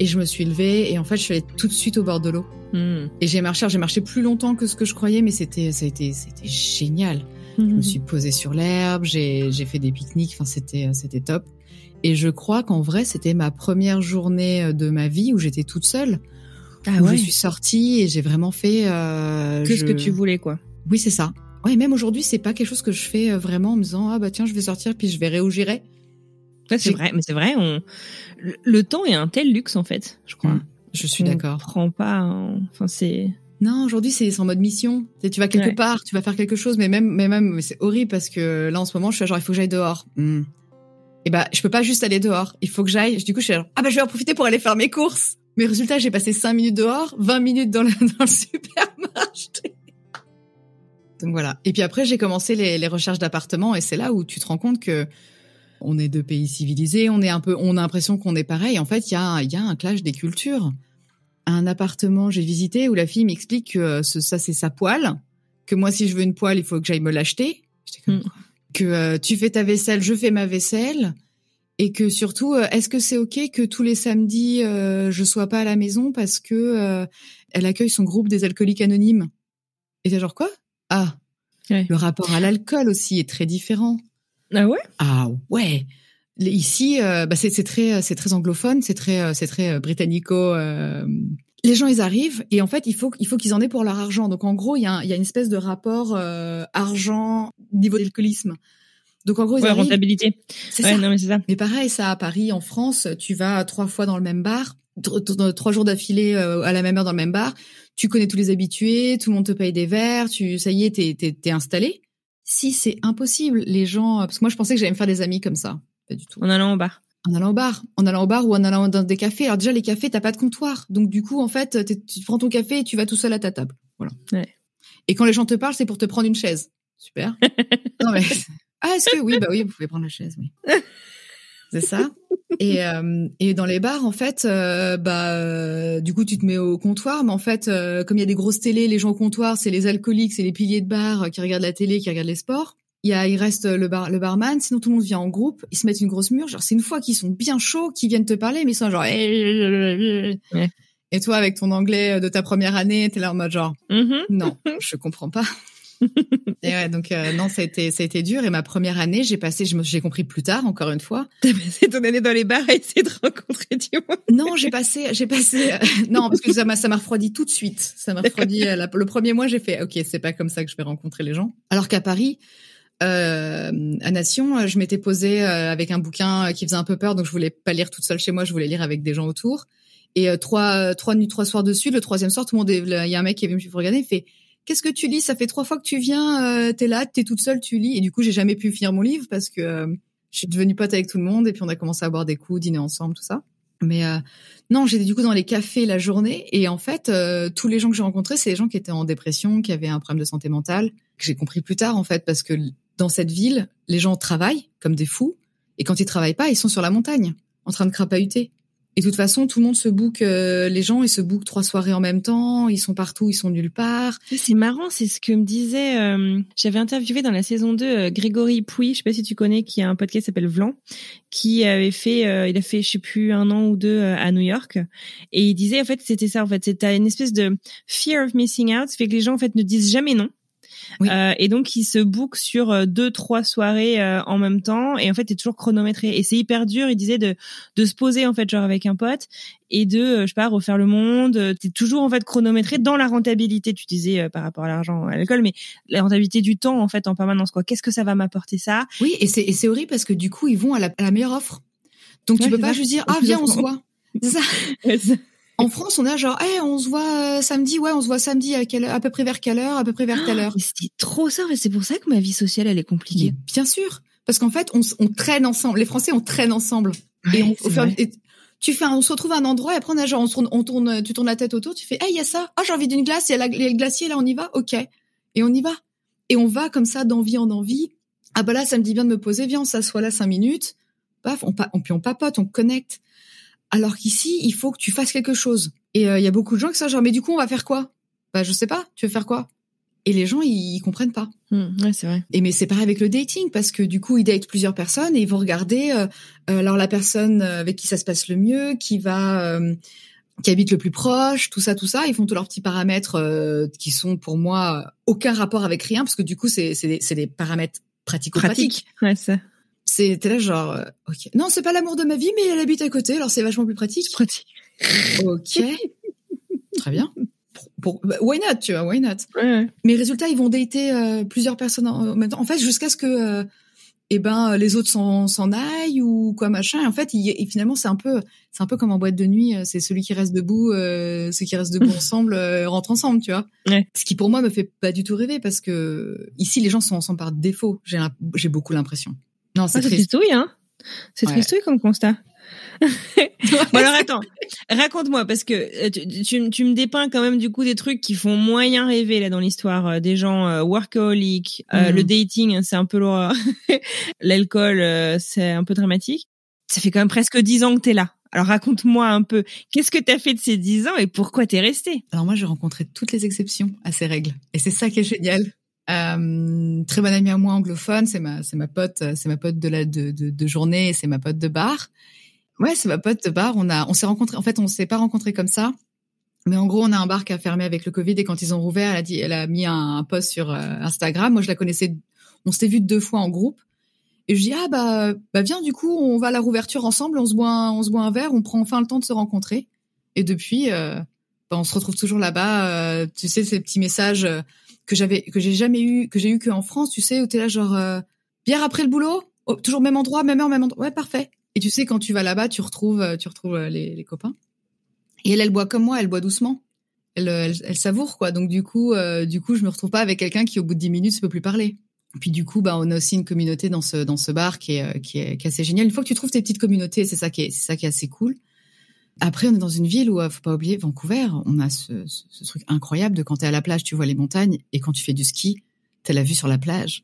et je me suis levée et en fait je suis allée tout de suite au bord de l'eau. Hmm. Et j'ai marché, j'ai marché plus longtemps que ce que je croyais, mais c'était, ça a été, c'était génial. Je me suis posée sur l'herbe, j'ai, j'ai fait des pique-niques, enfin c'était, c'était top. Et je crois qu'en vrai c'était ma première journée de ma vie où j'étais toute seule. Ah où ouais. je suis sortie et j'ai vraiment fait. Euh, Que ce que tu voulais, quoi. Oui, c'est ça. Ouais, même aujourd'hui, c'est pas quelque chose que je fais euh, vraiment en me disant ah bah tiens, je vais sortir puis je verrai où j'irai. Ouais, c'est vrai, mais c'est vrai, on... le, temps est un tel luxe, en fait, je crois. Mm, Je suis d'accord. prend pas, en- enfin, c'est... Non, aujourd'hui c'est en mode mission. Tu vas quelque Ouais. part, tu vas faire quelque chose, mais même, mais même, c'est horrible parce que là en ce moment, je suis là, genre il faut que j'aille dehors. Hmm. Et bah, je peux pas juste aller dehors. Il faut que j'aille. Du coup, je suis là, genre, ah bah je vais en profiter pour aller faire mes courses. Mais résultat, j'ai passé 5 minutes dehors, 20 minutes dans le, dans le supermarché. Donc voilà. Et puis après, j'ai commencé les, les recherches d'appartements et c'est là où tu te rends compte que on est deux pays civilisés, on est un peu, on a l'impression qu'on est pareil. En fait, il y a, il y a un clash des cultures. Un appartement, j'ai visité où la fille m'explique que euh, ce- ça c'est sa poêle, que moi si je veux une poêle, il faut que j'aille me l'acheter. Mm. Que euh, tu fais ta vaisselle, je fais ma vaisselle. Et que surtout, euh, est-ce que c'est ok que tous les samedis euh, je sois pas à la maison parce que elle accueille son groupe des alcooliques anonymes? Et t'es genre quoi? Ah, Ouais. le rapport à l'alcool aussi est très différent. Ah ouais? Ah ouais. Ici, euh, bah c'est très, c'est très anglophone, c'est très, euh, c'est très euh, britannico. euh, Les gens, ils arrivent et en fait, il faut, il faut qu'ils en aient pour leur argent. Donc en gros, il y a, un- il y a une espèce de rapport euh, argent niveau d'alcoolisme. Donc en gros, ils Ouais, arrivent. rentabilité. C'est Ouais, ça. non, mais c'est ça. Mais pareil, ça à Paris, en France, tu vas trois fois dans le même bar, tr- tr- trois jours d'affilée euh, à la même heure dans le même bar. Tu connais tous les habitués, tout le monde te paye des verres, tu, ça y est, t'es, t'es, t'es installé. Si c'est impossible, les gens, parce que moi je pensais que j'allais me faire des amis comme ça, pas du tout. En allant au bar. En allant au bar, en allant au bar ou en allant dans des cafés. Alors déjà les cafés, t'as pas de comptoir, donc du coup en fait, tu prends ton café et tu vas tout seul à ta table. Voilà. Ouais. Et quand les gens te parlent, c'est pour te prendre une chaise. Super. non mais ah est-ce que oui? Bah oui vous pouvez prendre la chaise oui. C'est ça. Et, euh, et dans les bars, en fait, euh, bah, euh, du coup, tu te mets au comptoir, mais en fait, euh, comme il y a des grosses télés, les gens au comptoir, c'est les alcooliques, c'est les piliers de bar euh, qui regardent la télé, qui regardent les sports. Il y a, il reste le bar, le barman. Sinon, tout le monde vient en groupe. Ils se mettent une grosse mur. Genre, c'est une fois qu'ils sont bien chauds, qu'ils viennent te parler, mais ils sont genre. Ouais. Et toi, avec ton anglais de ta première année, t'es là en mode genre. Mhm. Non, je comprends pas. et ouais, donc euh, non, ça a été, ça a été dur. Et ma première année, j'ai passé, j'ai compris plus tard, encore une fois. T'as passé ton année dans les bars à essayer de rencontrer du monde. Non, j'ai passé, j'ai passé. euh, non, parce que ça m'a, ça m'a refroidi tout de suite. Ça m'a refroidi. euh, la- le premier mois, j'ai fait, ok, c'est pas comme ça que je vais rencontrer les gens. Alors qu'à Paris, euh, à Nation, je m'étais posée avec un bouquin qui faisait un peu peur, donc je voulais pas lire toute seule chez moi, je voulais lire avec des gens autour. Et trois, trois nuits, trois soirs dessus. Le troisième soir, tout le monde, il y a un mec qui est venu me regarder, il fait. Qu'est-ce que tu lis? Ça fait trois fois que tu viens, euh, t'es là, t'es toute seule, tu lis. Et du coup, j'ai jamais pu finir mon livre parce que euh, je suis devenue pote avec tout le monde et puis on a commencé à boire des coups, dîner ensemble, tout ça. Mais euh, non, j'étais du coup dans les cafés la journée et en fait, euh, tous les gens que j'ai rencontrés, c'est des gens qui étaient en dépression, qui avaient un problème de santé mentale, que j'ai compris plus tard en fait, parce que dans cette ville, les gens travaillent comme des fous et quand ils travaillent pas, ils sont sur la montagne, en train de crapahuter. Et de toute façon, tout le monde se book, euh, les gens, ils se bookent trois soirées en même temps, ils sont partout, ils sont nulle part. C'est marrant, c'est ce que me disait. euh, J'avais interviewé dans la saison 2 euh, Grégory Pouy, je sais pas si tu connais, qui a un podcast qui s'appelle Vlan, qui avait fait, euh, il a fait, je sais plus, un an ou deux euh, à New York, et il disait en fait c'était ça, en fait, c'était une espèce de fear of missing out, fait que les gens en fait ne disent jamais non. Oui. Euh, et donc ils se bookent sur euh, deux trois soirées euh, en même temps et en fait t'es toujours chronométré et c'est hyper dur il disait de de se poser en fait genre avec un pote et de je sais pas refaire le monde t'es toujours en fait chronométré dans la rentabilité tu disais euh, par rapport à l'argent à l'alcool mais la rentabilité du temps en fait en permanence quoi qu'est-ce que ça va m'apporter ça? Oui, et c'est et c'est horrible parce que du coup, ils vont à la, à la meilleure offre. Donc tu Ouais, peux c'est pas ça. juste dire ah viens on se voit. C'est ça. En France, on a genre, hey, on se voit euh, samedi, ouais, on se voit samedi à quelle, à peu près vers quelle heure, à peu près vers telle heure. Mais c'était trop ça fait. c'est pour ça que ma vie sociale elle est Mais compliquée bien sûr, parce qu'en fait, on, traîne ensemble. Les Français, on traîne ensemble. et on, c'est au et tu fais, un- on se retrouve à un endroit et après on a genre, on, tourne, on tourne, tu tournes la tête autour, tu fais, hey, il y a ça. Ah, j'ai envie d'une glace. Il y a le glacier là, on y va? Ok. Et on y va. Et on va comme ça d'envie en envie. Ah bah là, ça me dit bien de me poser, viens, on s'assoit là cinq minutes. Paf, on, on, puis on papote, on connecte. Alors qu'ici, il faut que tu fasses quelque chose. Et il y a beaucoup de gens qui sont genre, mais du coup, on va faire quoi? Bah je sais pas, tu veux faire quoi? Et les gens ils, comprennent pas. Mmh, ouais, c'est vrai. Et mais c'est pareil avec le dating parce que du coup ils datent plusieurs personnes et ils vont regarder euh, alors la personne avec qui ça se passe le mieux, qui va qui habite le plus proche, tout ça, tout ça. Ils font tous leurs petits paramètres euh, qui sont pour moi aucun rapport avec rien, parce que du coup, c'est c'est des, des, paramètres pratico-pratiques. Pratique. Ouais, ça. C'était là genre, euh, ok. Non, c'est pas l'amour de ma vie, mais elle habite à côté, alors c'est vachement plus pratique. Pratique. Ok. Très bien. Pour, bah, why not, tu vois, why not? Ouais, Mais résultat, ils vont dater euh, plusieurs personnes en, même temps. En fait, jusqu'à ce que et eh ben les autres s'en aillent ou quoi machin. Et en fait, il, finalement, c'est un peu c'est un peu comme en boîte de nuit. C'est celui qui reste debout, euh, ceux qui restent debout ensemble euh, rentrent ensemble, tu vois. Ouais. Ce qui pour moi me fait pas du tout rêver parce que ici les gens sont ensemble par défaut. J'ai j'ai beaucoup l'impression. Non, c'est triste. hein. C'est ouais. tristouille comme constat. bon alors attends, raconte-moi parce que euh, tu, tu, me dépeins quand même du coup des trucs qui font moyen rêver là dans l'histoire euh, des gens euh, workaholic, le mhm. dating c'est un peu l'horreur, l'alcool c'est un peu dramatique. Ça fait quand même presque dix ans que t'es là. Alors raconte-moi un peu, qu'est-ce que t'as fait de ces dix ans et pourquoi t'es resté Alors moi j'ai rencontré toutes les exceptions à ces règles et c'est ça qui est génial. Euh, très bonne amie à moi anglophone, c'est ma c'est ma pote, c'est ma pote de la de, journée, c'est ma pote de bar. Ouais, c'est ma pote de bar. On a, on s'est rencontrés. En fait, on s'est pas rencontrés comme ça. Mais en gros, on a un bar qui a fermé avec le Covid et quand ils ont rouvert, elle a dit, elle a mis un, post sur euh, Instagram. Moi, je la connaissais. On s'était vu deux fois en groupe. Et je dis ah bah bah viens du coup, on va à la rouverture ensemble. On se boit, on se boit un verre. On prend enfin le temps de se rencontrer. Et depuis, euh, bah, on se retrouve toujours là-bas. Tu sais ces petits messages que j'avais, que j'ai jamais eu, que j'ai eu qu'en France. Tu sais où t'es là genre bière après le boulot, toujours même endroit, même heure, même endroit. Ouais parfait. Et tu sais, quand tu vas là-bas, tu retrouves, euh, tu retrouves euh, les, les, copains. Et elle, elle boit comme moi, elle boit doucement. Elle, euh, elle, savoure, quoi. Donc, du coup, du coup, je me retrouve pas avec quelqu'un qui, au bout de dix minutes, ne peut plus parler. Puis, du coup, bah, on a aussi une communauté dans ce, dans ce bar qui est, qui est, qui est assez génial. Une fois que tu trouves tes petites communautés, c'est ça qui est, c'est ça qui est assez cool. Après, on est dans une ville où, faut pas oublier, Vancouver, on a ce, ce, ce truc incroyable de quand tu es à la plage, tu vois les montagnes, et quand tu fais du ski, tu as la vue sur la plage.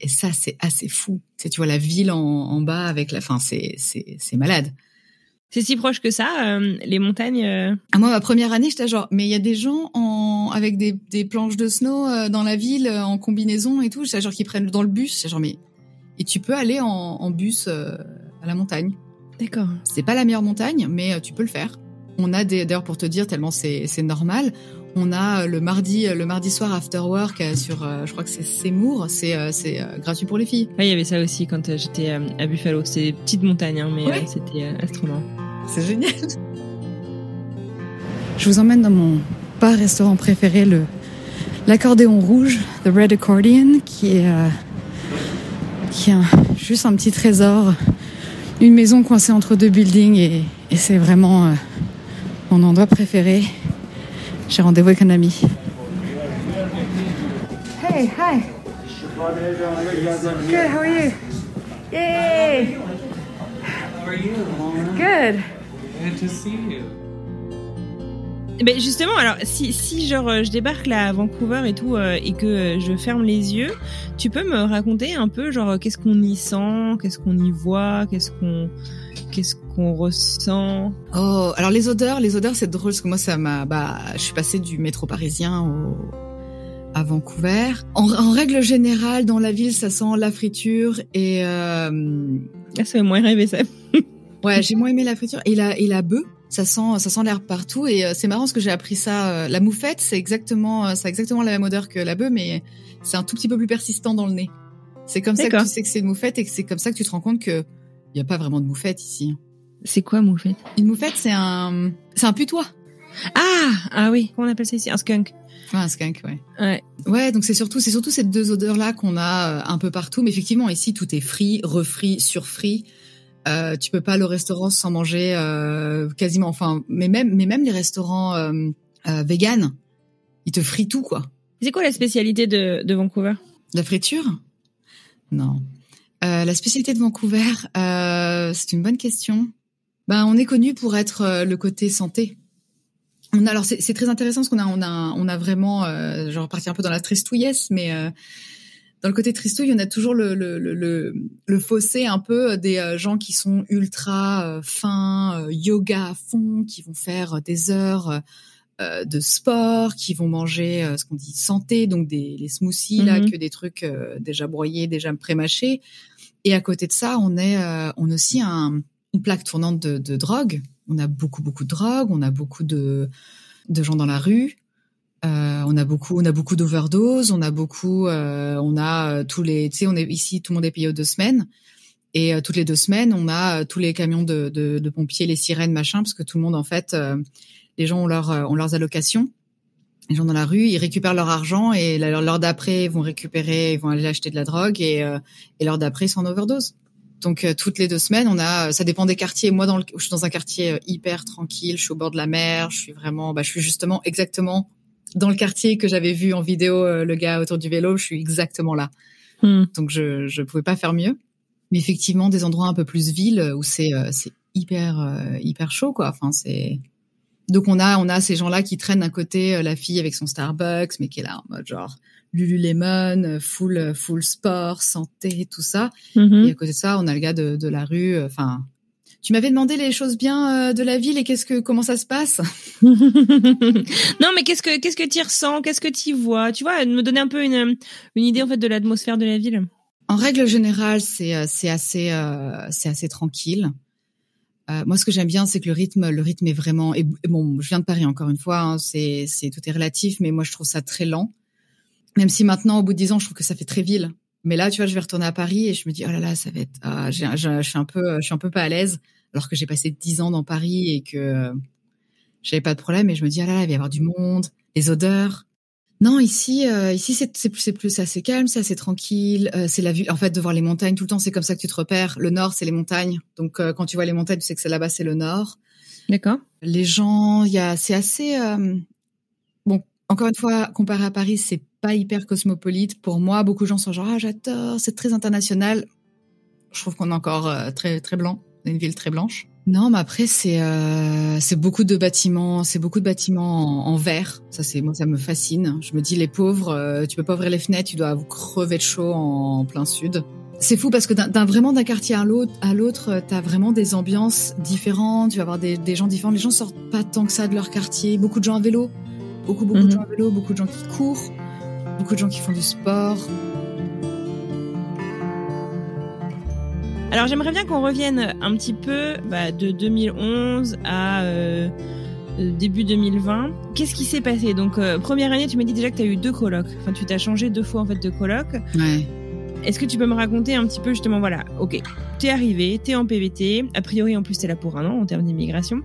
Et ça, c'est assez fou. Tu, tu vois la ville en, en bas avec la fin, c'est c'est c'est malade. C'est si proche que ça, euh, les montagnes. Euh... Ah, moi, ma première année, j'étais genre, mais il y a des gens en avec des, des planches de snow euh, dans la ville euh, en combinaison et tout. J'étais genre qui prennent dans le bus. C'est genre mais et tu peux aller en, en bus à la montagne? D'accord. C'est pas la meilleure montagne, mais tu peux le faire. On a des d'ailleurs pour te dire tellement c'est c'est normal. On a euh, le mardi, euh, le mardi soir after work euh, sur, je crois que c'est Seymour, c'est c'est gratuit pour les filles. Oui, il y avait ça aussi quand j'étais à Buffalo. C'est des petites montagnes, hein, mais c'était astronomique. C'est génial. Je vous emmène dans mon bar restaurant préféré, le l'accordéon rouge, the Red Accordion, qui est qui est juste un petit trésor, une maison coincée entre deux buildings et, et c'est vraiment mon endroit préféré. J'ai rendez-vous avec un ami. Hey, hi. Good, how are you? Yay! How are you? Good. Good to see you. Ben justement, alors si, si genre euh, je débarque là à Vancouver et tout euh, et que euh, je ferme les yeux, tu peux me raconter un peu genre qu'est-ce qu'on y sent, qu'est-ce qu'on y voit, qu'est-ce qu'on qu'est-ce qu'on ressent? Oh, alors les odeurs, les odeurs, c'est drôle parce que moi, ça m'a, bah, je suis passée du métro parisien au, à Vancouver. En, règle générale, dans la ville, ça sent la friture et. Euh... Ah, ça fait moins rêver ça. ouais, j'ai moins aimé la friture et la et la bœuf. Ça sent, ça sent l'herbe partout et euh, c'est marrant parce que j'ai appris ça. Euh, la moufette, c'est exactement, euh, ça exactement la même odeur que la bœuf, mais c'est un tout petit peu plus persistant dans le nez. C'est comme ça que tu sais que c'est une moufette et que c'est comme ça que tu te rends compte que il y a pas vraiment de moufette ici. C'est quoi moufette? Une moufette, c'est un, c'est un putois. Ah, ah oui, comment on appelle ça ici? Un skunk. un skunk, ouais. Ouais. Ouais, donc c'est surtout, c'est surtout ces deux odeurs-là qu'on a euh, un peu partout. Mais effectivement, ici, tout est frit, refrit, surfrit. Euh, tu peux pas aller au restaurant sans manger euh, quasiment. Enfin, mais même, mais même les restaurants euh, euh, vegan, ils te frient tout, quoi. C'est quoi la spécialité de, de Vancouver? La friture Non. Euh, la spécialité de Vancouver, euh, c'est une bonne question. Ben, on est connu pour être le côté santé. On a alors c'est très intéressant parce qu'on a on a on a vraiment euh, genre parti un peu dans la tristouillesse, mais dans le côté tristouille, on a toujours le, le, le, le, fossé un peu des euh, gens qui sont ultra euh, fins, euh, yoga à fond, qui vont faire des heures de sport, qui vont manger ce qu'on dit santé, donc des les smoothies là, mhm. que des trucs déjà broyés, déjà prémâchés. Et à côté de ça, on est on a aussi un, une plaque tournante de, de drogue. On a beaucoup beaucoup de drogue, on a beaucoup de de gens dans la rue. Euh, on a beaucoup, on a beaucoup d'overdoses, on a beaucoup, euh, on a euh, tous les, tu sais, on est ici, tout le monde est payé aux deux semaines, et toutes les deux semaines, on a tous les camions de, de, de, pompiers, les sirènes, machin, parce que tout le monde, en fait, les gens ont leur, ont leurs allocations. Les gens dans la rue, ils récupèrent leur argent et l'heure d'après, ils vont récupérer, ils vont aller acheter de la drogue et, et l'heure d'après, ils sont en overdose. Donc toutes les deux semaines, on a, ça dépend des quartiers. Moi, dans le, je suis dans un quartier hyper tranquille, je suis au bord de la mer, je suis vraiment, bah, je suis justement exactement dans le quartier que j'avais vu en vidéo, euh, le gars autour du vélo, je suis exactement là. Hmm. Donc je je pouvais pas faire mieux. Mais effectivement, des endroits un peu plus ville où c'est euh, c'est hyper euh, hyper chaud quoi. Enfin c'est donc on a on a ces gens-là qui traînent d'un côté la fille avec son Starbucks, mais qui est là en mode genre Lululemon, full full sport, santé, tout ça. Mm-hmm. Et à côté de ça, on a le gars de, de la rue. Enfin, tu m'avais demandé les choses bien euh, de la ville et qu'est-ce que comment ça se passe? Non, mais qu'est-ce que qu'est-ce que tu ressens? Qu'est-ce que tu vois? Tu vois, me donner un peu une une idée en fait de l'atmosphère de la ville. En règle générale, c'est euh, c'est assez euh, c'est assez tranquille. Euh, moi, ce que j'aime bien, c'est que le rythme, le rythme est vraiment. Et, bon, je viens de Paris encore une fois. Hein, c'est, c'est tout est relatif, mais moi, je trouve ça très lent. Même si maintenant, au bout de dix ans, je trouve que ça fait très ville. Mais là, tu vois, je vais retourner à Paris et je me dis, oh là là, ça va être, ah, je, je, suis un peu, je suis un peu pas à l'aise, alors que j'ai passé dix ans dans Paris et que euh, j'avais pas de problème. Et je me dis, ah là là, il va y avoir du monde, les odeurs. Non, ici, euh, ici c'est c'est plus, c'est plus assez calme, c'est assez tranquille. Euh, c'est la vue, en fait, de voir les montagnes tout le temps, c'est comme ça que tu te repères. Le nord, c'est les montagnes. Donc, quand tu vois les montagnes, tu sais que c'est là-bas, c'est le nord. D'accord. Les gens, il y a, c'est assez. bon, encore une fois, comparé à Paris, c'est pas hyper cosmopolite. Pour moi, beaucoup de gens sont genre ah j'adore, c'est très international. Je trouve qu'on est encore euh, très très blanc, une ville très blanche. Non, mais après c'est euh, c'est beaucoup de bâtiments, c'est beaucoup de bâtiments en, verre. Ça c'est moi ça me fascine. Je me dis les pauvres, euh, tu peux pas ouvrir les fenêtres, tu dois vous crever de chaud en, plein sud. C'est fou parce que d'un vraiment d'un quartier à l'autre, à l'autre, t'as vraiment des ambiances différentes. Tu vas avoir des, des gens différents. Les gens sortent pas tant que ça de leur quartier. Beaucoup de gens à vélo, beaucoup beaucoup de mhm. gens à vélo, beaucoup de gens qui courent beaucoup de gens qui font du sport. Alors j'aimerais bien qu'on revienne un petit peu bah, de 2011 à euh, début 2020. Qu'est-ce qui s'est passé? Donc euh, première année, tu m'as dit déjà que tu as eu deux colocs. Enfin, tu t'as changé deux fois en fait de coloc. Ouais. Est-ce que tu peux me raconter un petit peu justement, voilà, ok, t'es arrivé, t'es en PVT, a priori en plus t'es là pour un an en termes d'immigration.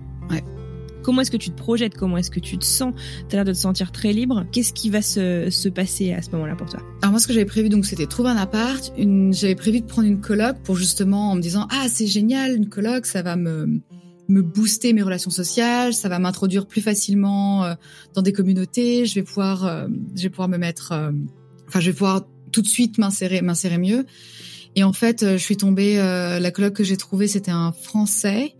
Comment est-ce que tu te projettes? Comment est-ce que tu te sens? Tu as l'air de te sentir très libre. Qu'est-ce qui va se, se passer à ce moment-là pour toi? Alors moi, ce que j'avais prévu, donc, c'était trouver un appart. J'avais prévu de prendre une coloc pour justement en me disant ah c'est génial une coloc, ça va me me booster mes relations sociales, ça va m'introduire plus facilement euh, dans des communautés. Je vais pouvoir, euh, je vais pouvoir me mettre, euh, enfin, je vais pouvoir tout de suite m'insérer, m'insérer mieux. Et en fait, je suis tombée. la coloc que j'ai trouvée, c'était un Français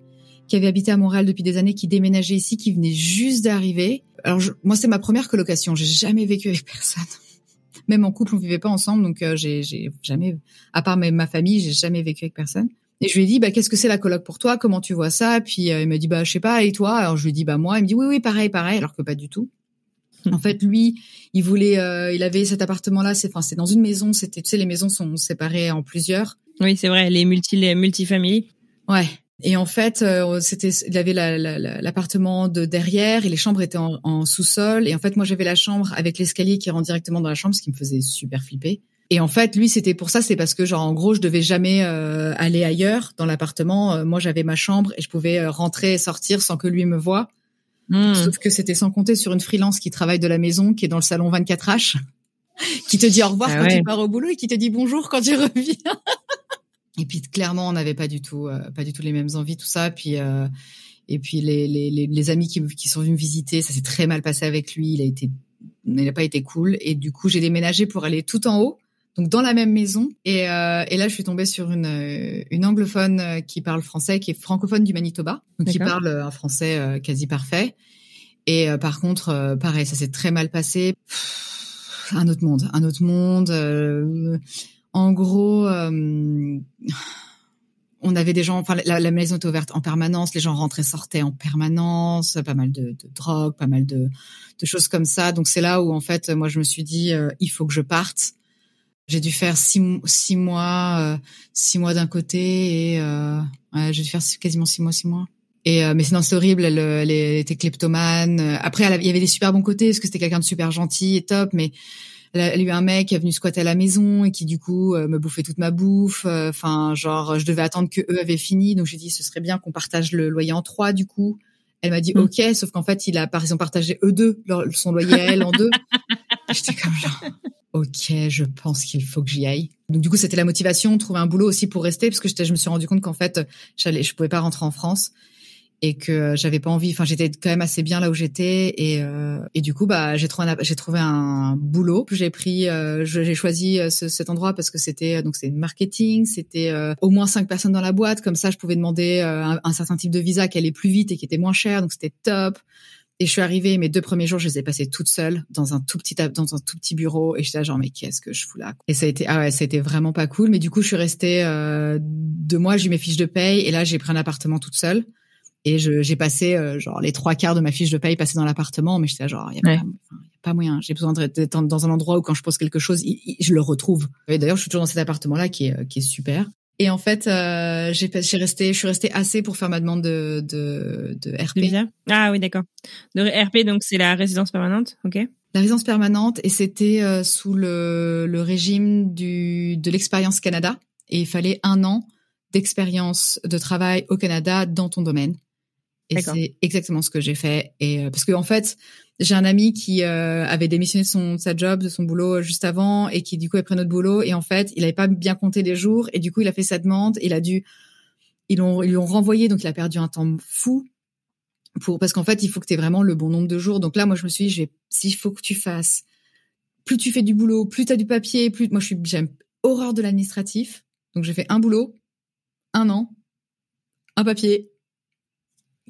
qui avait habité à Montréal depuis des années, qui déménageait ici, qui venait juste d'arriver. Alors moi, c'est ma première colocation. J'ai jamais vécu avec personne. Même en couple, on vivait pas ensemble, donc euh, j'ai jamais, à part ma, famille, j'ai jamais vécu avec personne. Et je lui ai dit, bah, qu'est-ce que c'est la coloc pour toi? Comment tu vois ça? Puis euh, il m'a dit, bah, je sais pas. Et toi? Alors je lui ai dit, bah moi. Il me dit, oui, oui, pareil, pareil. Alors que pas du tout. En fait, lui, il voulait, euh, il avait cet appartement-là. C'est, enfin, c'est dans une maison. C'était, tu sais, les maisons sont séparées en plusieurs. Oui, c'est vrai, les multi, les multifamilies. Ouais. Et en fait, euh, c'était, il avait l'appartement de derrière et les chambres étaient en, sous-sol. Et en fait, moi, j'avais la chambre avec l'escalier qui rend directement dans la chambre, ce qui me faisait super flipper. Et en fait, lui, c'était pour ça, c'est parce que genre en gros, je devais jamais euh, aller ailleurs dans l'appartement. Euh, moi, j'avais ma chambre et je pouvais rentrer et sortir sans que lui me voie. Hmm. Sauf que c'était sans compter sur une freelance qui travaille de la maison, qui est dans le salon 24H, qui te dit au revoir ah quand tu pars au boulot et qui te dit bonjour quand tu reviens. Et puis clairement, on n'avait pas du tout, euh, pas du tout les mêmes envies, tout ça. Puis euh, et puis les, les, les, amis qui, qui sont venus me visiter, ça s'est très mal passé avec lui. Il a été, il n'a pas été cool. Et du coup, j'ai déménagé pour aller tout en haut, donc dans la même maison. Et, euh, et là, je suis tombée sur une, une anglophone qui parle français, qui est francophone du Manitoba, donc qui parle un français quasi parfait. Et par contre, pareil, ça s'est très mal passé un autre monde, un autre monde. Euh, en gros, euh, on avait des gens, enfin la, maison était ouverte en permanence, les gens rentraient, sortaient en permanence, pas mal de, drogue, pas mal de, choses comme ça. Donc c'est là où en fait, moi je me suis dit, il faut que je parte. J'ai dû faire six, mois, six mois d'un côté et ouais, j'ai dû faire quasiment six mois, six mois. Et euh, mais sinon c'est horrible, elle, elle, était kleptomane. Après, elle, il y avait des super bons côtés parce que c'était quelqu'un de super gentil et top, mais elle a, eu un mec qui est venu squatter à la maison et qui du coup euh, me bouffait toute ma bouffe. Euh, enfin, genre, je devais attendre que eux avaient fini, donc j'ai dit ce serait bien qu'on partage le loyer en trois du coup. Elle m'a dit mm. ok, sauf qu'en fait il a par exemple partagé eux deux son loyer à elle en deux. J'étais comme genre ok, je pense qu'il faut que j'y aille. Donc du coup c'était la motivation, trouver un boulot aussi pour rester parce que je me suis rendu compte qu'en fait j'allais, je pouvais pas rentrer en France et que euh, j'avais pas envie. Enfin, j'étais quand même assez bien là où j'étais et euh, et du coup, bah, j'ai trouvé un, j'ai trouvé un boulot. J'ai pris, euh, j'ai choisi cet endroit parce que c'était donc c'est marketing, c'était au moins cinq personnes dans la boîte. Comme ça, je pouvais demander un, certain type de visa qui allait plus vite et qui était moins cher, donc c'était top. Et je suis arrivée, mes deux premiers jours, je les ai passés toute seule dans un tout petit dans un tout petit bureau et j'étais là genre mais qu'est-ce que je fous là? Et ça a été ah ouais, ça a été vraiment pas cool. Mais du coup, je suis restée deux mois, j'ai eu mes fiches de paye et là j'ai pris un appartement toute seule. Et j'ai passé euh, genre les trois quarts de ma fiche de paye passée dans l'appartement, mais j'étais genre, il y, a pas moyen. J'ai besoin d'être dans un endroit où quand je pose quelque chose, je le retrouve. Et d'ailleurs, je suis toujours dans cet appartement-là qui est, qui est super. Et en fait, euh, j'ai resté, je suis restée assez pour faire ma demande de, de, de RP. ah oui, d'accord. De RP, donc c'est la résidence permanente, ok. La résidence permanente, et c'était euh, sous le, le régime du, de l'expérience Canada. Et il fallait un an d'expérience de travail au Canada dans ton domaine. Et c'est exactement ce que j'ai fait. Et euh, parce que en fait, j'ai un ami qui euh, avait démissionné de son sa job, de son boulot euh, juste avant, et qui du coup a pris notre boulot. Et en fait, il avait pas bien compté les jours, et du coup, il a fait sa demande. Il a dû, ils l'ont ils lui ont renvoyé, donc il a perdu un temps fou. Pour, parce qu'en fait, il faut que tu aies vraiment le bon nombre de jours. Donc là, moi, je me suis dit, je vais, s'il faut que tu fasses, plus tu fais du boulot, plus tu as du papier, plus, moi, je suis, j'aime horreur de l'administratif. Donc j'ai fait un boulot, un an, un papier,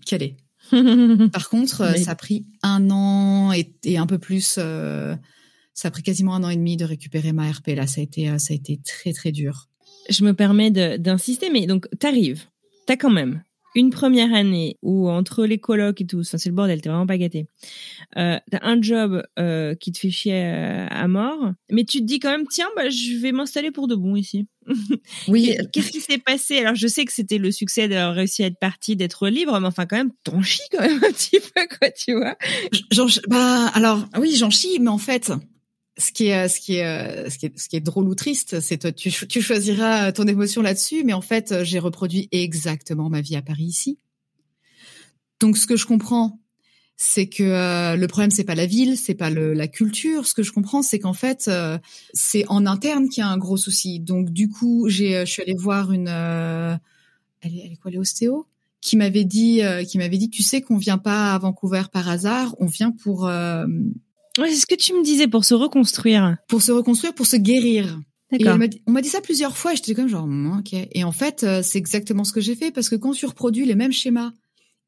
calé. Par contre, ça a pris un an et, un peu plus. Euh, ça a pris quasiment un an et demi de récupérer ma RP. Là, ça a été, euh, ça a été très très dur. Je me permets d'insister, mais donc t'arrives, t'as quand même une première année où entre les colocs et tout, ça c'est le bordel, t'es vraiment pas gâté. Euh, t'as un job euh, qui te fait chier euh, à mort, mais tu te dis quand même, tiens, bah, je vais m'installer pour de bon ici. Oui. Qu'est-ce qui s'est passé? Alors je sais que c'était le succès d'avoir réussi à être parti, d'être libre, mais enfin quand même, t'en chies quand même un petit peu, quoi, tu vois? bah alors oui, j'en chie, mais en fait, ce qui est est ce qui est ce qui est drôle ou triste, c'est toi tu, choisiras ton émotion là-dessus, mais en fait j'ai reproduit exactement ma vie à Paris ici. Donc ce que je comprends, c'est que euh, le problème c'est pas la ville, c'est pas la culture. Ce que je comprends, c'est qu'en fait euh, c'est en interne qu'il y a un gros souci. Donc du coup j'ai je suis allée voir une euh, elle est, elle est quoi les ostéo qui m'avait dit qui m'avait dit tu sais qu'on vient pas à Vancouver par hasard, on vient pour Ouais, c'est ce que tu me disais pour se reconstruire. Pour se reconstruire, pour se guérir. D'accord. On m'a dit ça plusieurs fois et j'étais comme genre, hmm, ok. Et en fait, euh, c'est exactement ce que j'ai fait parce que quand tu reproduis les mêmes schémas,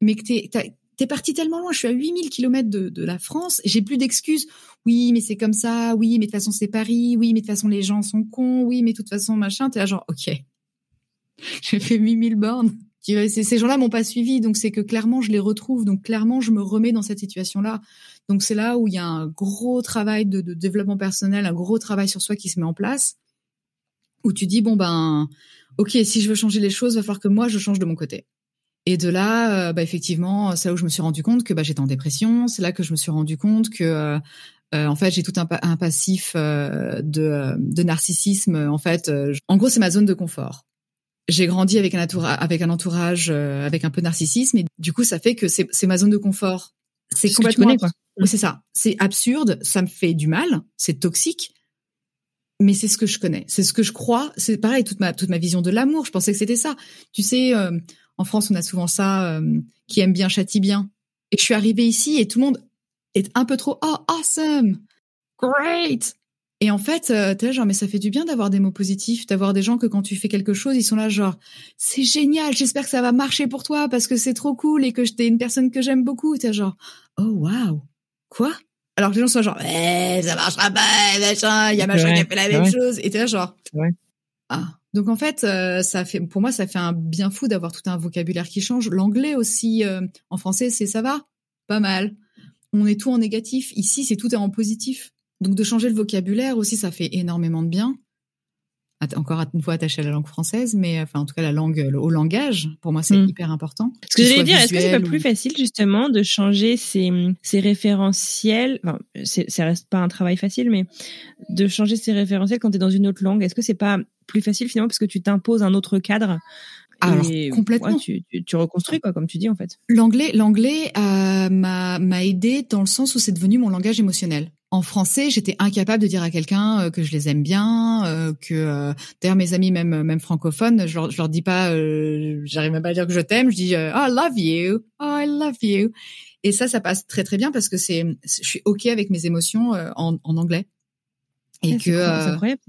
mais que t'es, t'es parti tellement loin, je suis à 8000 kilomètres de, de la France, j'ai plus d'excuses. Oui, mais c'est comme ça. Oui, mais de toute façon, c'est Paris. Oui, mais de toute façon, les gens sont cons. Oui, mais de toute façon, machin. T'es là genre, ok. J'ai fait 8000 bornes. Ces gens-là m'ont pas suivi, donc c'est que clairement je les retrouve, donc clairement je me remets dans cette situation-là. Donc c'est là où il y a un gros travail de, de, développement personnel, un gros travail sur soi qui se met en place, où tu dis bon ben ok si je veux changer les choses, va falloir que moi je change de mon côté. Et de là, euh, bah effectivement, c'est là où je me suis rendu compte que bah, j'étais en dépression. C'est là que je me suis rendu compte que euh, euh en fait j'ai tout un, un passif euh, de, de, narcissisme. En fait, en gros c'est ma zone de confort j'ai grandi avec un, entourage, avec un entourage euh, avec un peu de narcissisme et du coup ça fait que c'est ma zone de confort. C'est complètement connais, quoi. C'est ça. C'est absurde, ça me fait du mal, c'est toxique, mais c'est ce que je connais, c'est ce que je crois. C'est pareil toute ma toute ma vision de l'amour. Je pensais que c'était ça. Tu sais, euh, en France on a souvent ça, euh, qui aime bien châtie bien. Et je suis arrivée ici et tout le monde est un peu trop oh awesome, great, et en fait, euh, t'es genre, mais ça fait du bien d'avoir des mots positifs, d'avoir des gens que quand tu fais quelque chose, ils sont là genre, c'est génial, j'espère que ça va marcher pour toi parce que c'est trop cool et que t'es une personne que j'aime beaucoup. T'es genre, oh waouh, quoi? Alors que les gens sont genre, eh, ça marchera pas, machin, il y a machin qui a fait la même chose. Et t'es là genre, ah. Donc en fait, euh, ça fait, pour moi, ça fait un bien fou d'avoir tout un vocabulaire qui change. L'anglais aussi, euh, en français, c'est ça va, pas mal. On est tout en négatif. Ici, c'est tout est en positif. Donc de changer le vocabulaire aussi, ça fait énormément de bien encore une fois attaché à la langue française, mais enfin en tout cas la langue au langage, pour moi c'est mm. hyper important. Ce que j'allais dire, est-ce que c'est pas plus facile justement de changer ces, ces référentiels enfin, Ça reste pas un travail facile, mais de changer ces référentiels quand tu es dans une autre langue, est-ce que c'est pas plus facile finalement parce que tu t'imposes un autre cadre alors complètement. tu, tu, reconstruis quoi, comme tu dis en fait. L'anglais, l'anglais euh, m'a m'a aidé dans le sens où c'est devenu mon langage émotionnel en français, j'étais incapable de dire à quelqu'un euh, que je les aime bien, euh, que euh, d'ailleurs mes amis même même francophones, je leur, je leur dis pas, j'arrive même pas à dire que je t'aime, je dis oh, I love you, oh, I love you. Et ça, ça passe très très bien parce que c'est, je suis ok avec mes émotions en, en anglais. Et que c'est incroyable.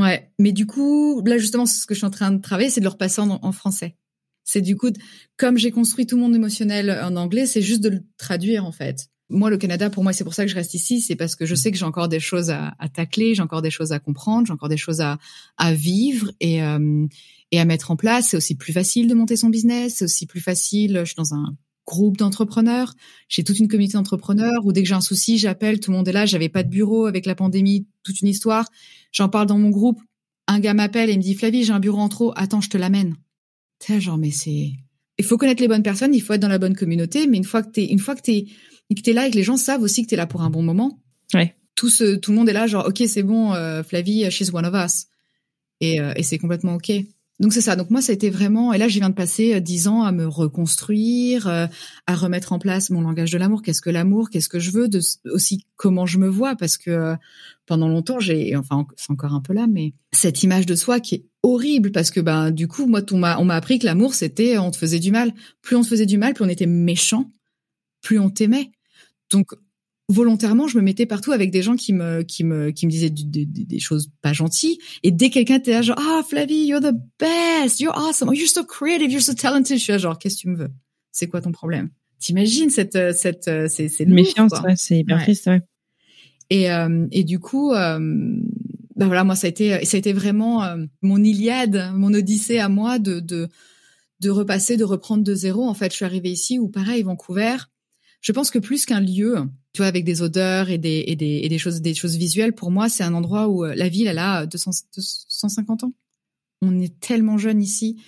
Ouais, mais du coup, là justement, ce que je suis en train de travailler, c'est de le repasser en, français. C'est du coup, comme j'ai construit tout mon émotionnel en anglais, c'est juste de le traduire en fait moi, le Canada, pour moi, c'est pour ça que je reste ici. C'est parce que je sais que j'ai encore des choses à, tacler, j'ai encore des choses à comprendre, j'ai encore des choses à, à vivre et, euh, et à mettre en place. C'est aussi plus facile de monter son business. C'est aussi plus facile. Je suis dans un groupe d'entrepreneurs. J'ai toute une communauté d'entrepreneurs où dès que j'ai un souci, j'appelle. Tout le monde est là. J'avais pas de bureau avec la pandémie, toute une histoire. J'en parle dans mon groupe. Un gars m'appelle et me dit Flavie, j'ai un bureau en trop. Attends, je te l'amène. Tu genre, mais c'est. Il faut connaître les bonnes personnes. Il faut être dans la bonne communauté. Mais une fois que t'es, une fois que t'es que t'es là et que les gens savent aussi que t'es là pour un bon moment. Ouais. Tout ce, tout le monde est là, genre, ok, c'est bon, euh, Flavie, she's one of us. Et, euh, et c'est complètement ok. Donc c'est ça. Donc moi, ça a été vraiment. Et là, je viens de passer euh, dix ans à me reconstruire, à remettre en place mon langage de l'amour. Qu'est-ce que l'amour? Qu'est-ce que je veux? De, Aussi comment je me vois, parce que pendant longtemps, j'ai, enfin, c'est encore un peu là, mais cette image de soi qui est horrible, parce que ben du coup, moi, on m'a, on m'a appris que l'amour, c'était, on te faisait du mal. Plus on te faisait du mal, plus on était méchant, plus on t'aimait. Donc volontairement, je me mettais partout avec des gens qui me qui me qui me disaient des, choses pas gentilles. Et dès quelqu'un était là, genre ah Flavie, you're the best, you're awesome, you're so creative, you're so talented. Je suis là, genre qu'est-ce que tu me veux? C'est quoi ton problème? T'imagines cette cette c'est c'est méfiance, ouais, c'est hyper triste, ouais. Et euh, et du coup. Euh, bah voilà, moi ça a été ça a été vraiment euh, mon Iliade, mon Odyssée à moi de de de repasser, de reprendre de zéro. En fait, je suis arrivée ici où pareil Vancouver, je pense que plus qu'un lieu, tu vois, avec des odeurs et des, et des, et des choses, des choses visuelles, pour moi, c'est un endroit où euh, la ville, elle a 200, 250 ans. On est tellement jeune ici.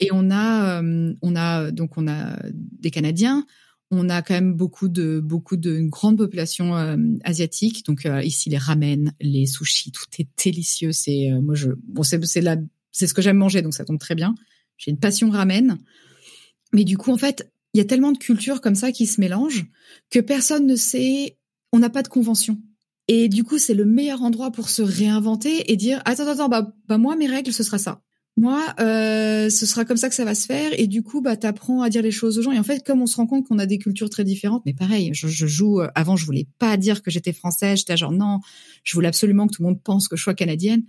Et on a, euh, on a, donc on a des Canadiens, on a quand même beaucoup de beaucoup de une grande population euh, asiatique. Donc ici les ramen les sushis tout est délicieux. C'est moi je bon c'est c'est la c'est ce que j'aime manger donc ça tombe très bien. J'ai une passion ramen. Mais du coup en fait il y a tellement de cultures comme ça qui se mélangent que personne ne sait, on n'a pas de convention. Et du coup, c'est le meilleur endroit pour se réinventer et dire attends, attends, bah, bah moi mes règles ce sera ça. Moi, euh, ce sera comme ça que ça va se faire. Et du coup, bah t'apprends à dire les choses aux gens. Et en fait, comme on se rend compte qu'on a des cultures très différentes, mais pareil, je, joue. Euh, avant, je voulais pas dire que j'étais française. J'étais genre non, je voulais absolument que tout le monde pense que je sois canadienne.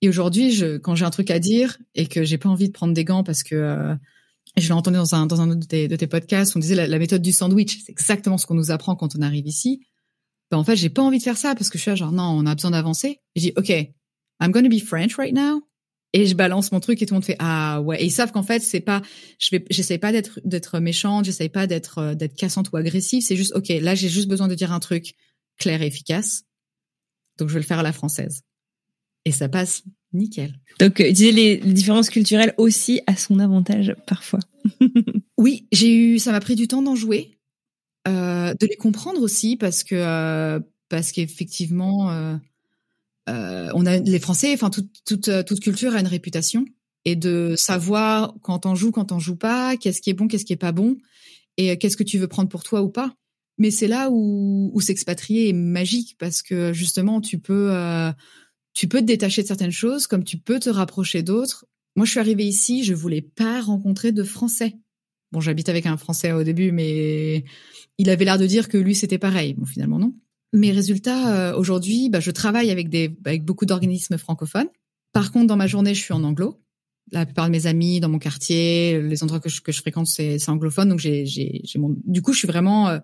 Et aujourd'hui, quand j'ai un truc à dire et que j'ai pas envie de prendre des gants parce que euh, je l'ai entendu dans un, dans un autre de tes, de tes podcasts, on disait la, méthode du sandwich, c'est exactement ce qu'on nous apprend quand on arrive ici. Ben, en fait, j'ai pas envie de faire ça parce que je suis là, genre, non, on a besoin d'avancer. Je dis, OK, I'm going to be French right now. Et je balance mon truc et tout le monde fait, ah ouais. Et ils savent qu'en fait, c'est pas, je vais, j'essaie pas d'être, d'être méchante, j'essaie pas d'être, euh, d'être cassante ou agressive. C'est juste, OK, là, j'ai juste besoin de dire un truc clair et efficace. Donc, je vais le faire à la française. Et ça passe Nickel. Donc, utiliser les, différences culturelles aussi à son avantage parfois. oui, j'ai eu, ça m'a pris du temps d'en jouer, euh, de les comprendre aussi parce que euh, parce qu'effectivement, euh, on a les Français, enfin toute toute toute culture a une réputation et de savoir quand on joue, quand on joue pas, qu'est-ce qui est bon, qu'est-ce qui est pas bon et qu'est-ce que tu veux prendre pour toi ou pas. Mais c'est là où, où s'expatrier est magique parce que justement tu peux tu peux te détacher de certaines choses comme tu peux te rapprocher d'autres. Moi, je suis arrivée ici, je voulais pas rencontrer de Français. Bon, j'habite avec un Français au début, mais il avait l'air de dire que lui, c'était pareil. Bon, finalement, non. Mes résultats, euh, aujourd'hui, bah, je travaille avec, des, avec beaucoup d'organismes francophones. Par contre, dans ma journée, je suis en anglo. La plupart de mes amis dans mon quartier, les endroits que je, que je fréquente, c'est anglophone. Donc, j'ai, mon... du coup, je suis vraiment, euh,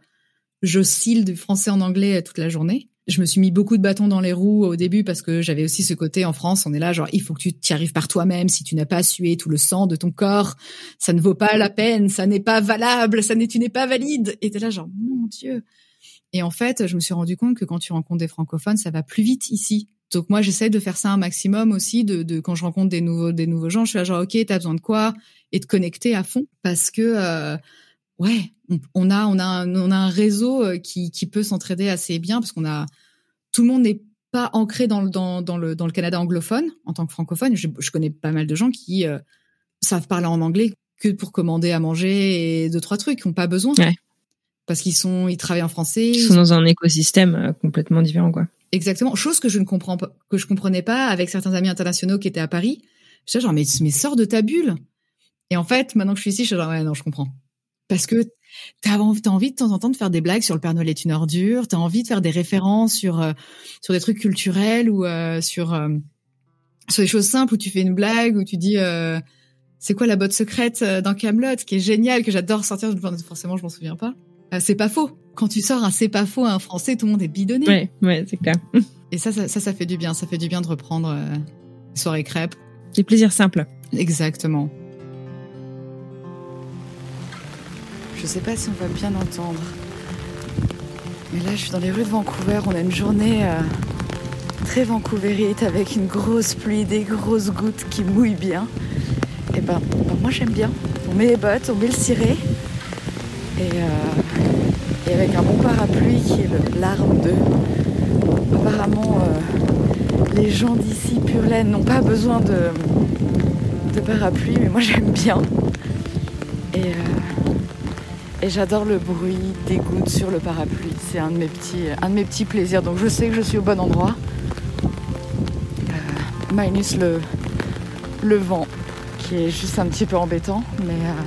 j'oscille du français en anglais toute la journée. Je me suis mis beaucoup de bâtons dans les roues au début parce que j'avais aussi ce côté en France, on est là genre il faut que tu t'y arrives par toi-même. Si tu n'as pas sué tout le sang de ton corps, ça ne vaut pas la peine, ça n'est pas valable, ça n'est tu n'es pas valide. Et t'es là genre mon dieu. Et en fait, je me suis rendu compte que quand tu rencontres des francophones, ça va plus vite ici. Donc moi, j'essaie de faire ça un maximum aussi, de, quand je rencontre des nouveaux des nouveaux gens, je suis là genre ok, t'as besoin de quoi? Et de connecter à fond parce que euh, ouais, on a on a un, on a un réseau euh, qui qui peut s'entraider assez bien parce qu'on a tout le monde n'est pas ancré dans le dans, dans le dans le Canada anglophone en tant que francophone. Je, je connais pas mal de gens qui euh, savent parler en anglais que pour commander à manger et deux trois trucs, qui ont pas besoin. Ouais. Parce qu'ils sont ils travaillent en français. Ils sont dans un écosystème euh, complètement différent quoi. Exactement, chose que je ne comprends pas que je comprenais pas avec certains amis internationaux qui étaient à Paris. Je genre mais mais sors de ta bulle. Et en fait, maintenant que je suis ici, je suis genre ouais non, je comprends. Parce que T'as envie, as envie de temps en temps de faire des blagues sur le Père Noël est une ordure. T'as envie de faire des références sur euh, sur des trucs culturels ou euh, sur euh, sur des choses simples où tu fais une blague où tu dis c'est quoi la botte secrète dans Camelot qui est génial que j'adore sortir. Forcément, je m'en souviens pas. c'est pas faux. Quand tu sors un c'est pas faux à un français, tout le monde est bidonné. Ouais, ouais, c'est clair. Et ça, ça, ça, ça, fait du bien. Ça fait du bien de reprendre les soirées crêpes. Des plaisirs simples. Exactement. Je sais pas si on va bien entendre. Mais là, je suis dans les rues de Vancouver. On a une journée euh, très vancouvérite avec une grosse pluie, des grosses gouttes qui mouillent bien. Et ben, ben moi j'aime bien. On met les bottes, on met le ciré. Et, euh, avec un bon parapluie qui est l'arme de. Apparemment, euh, les gens d'ici, pure laine, n'ont pas besoin de, de parapluie, mais moi j'aime bien. Et et j'adore le bruit des gouttes sur le parapluie. C'est un de mes petits, plaisirs. Donc je sais que je suis au bon endroit. Euh, minus le, le vent, qui est juste un petit peu embêtant, mais. Euh,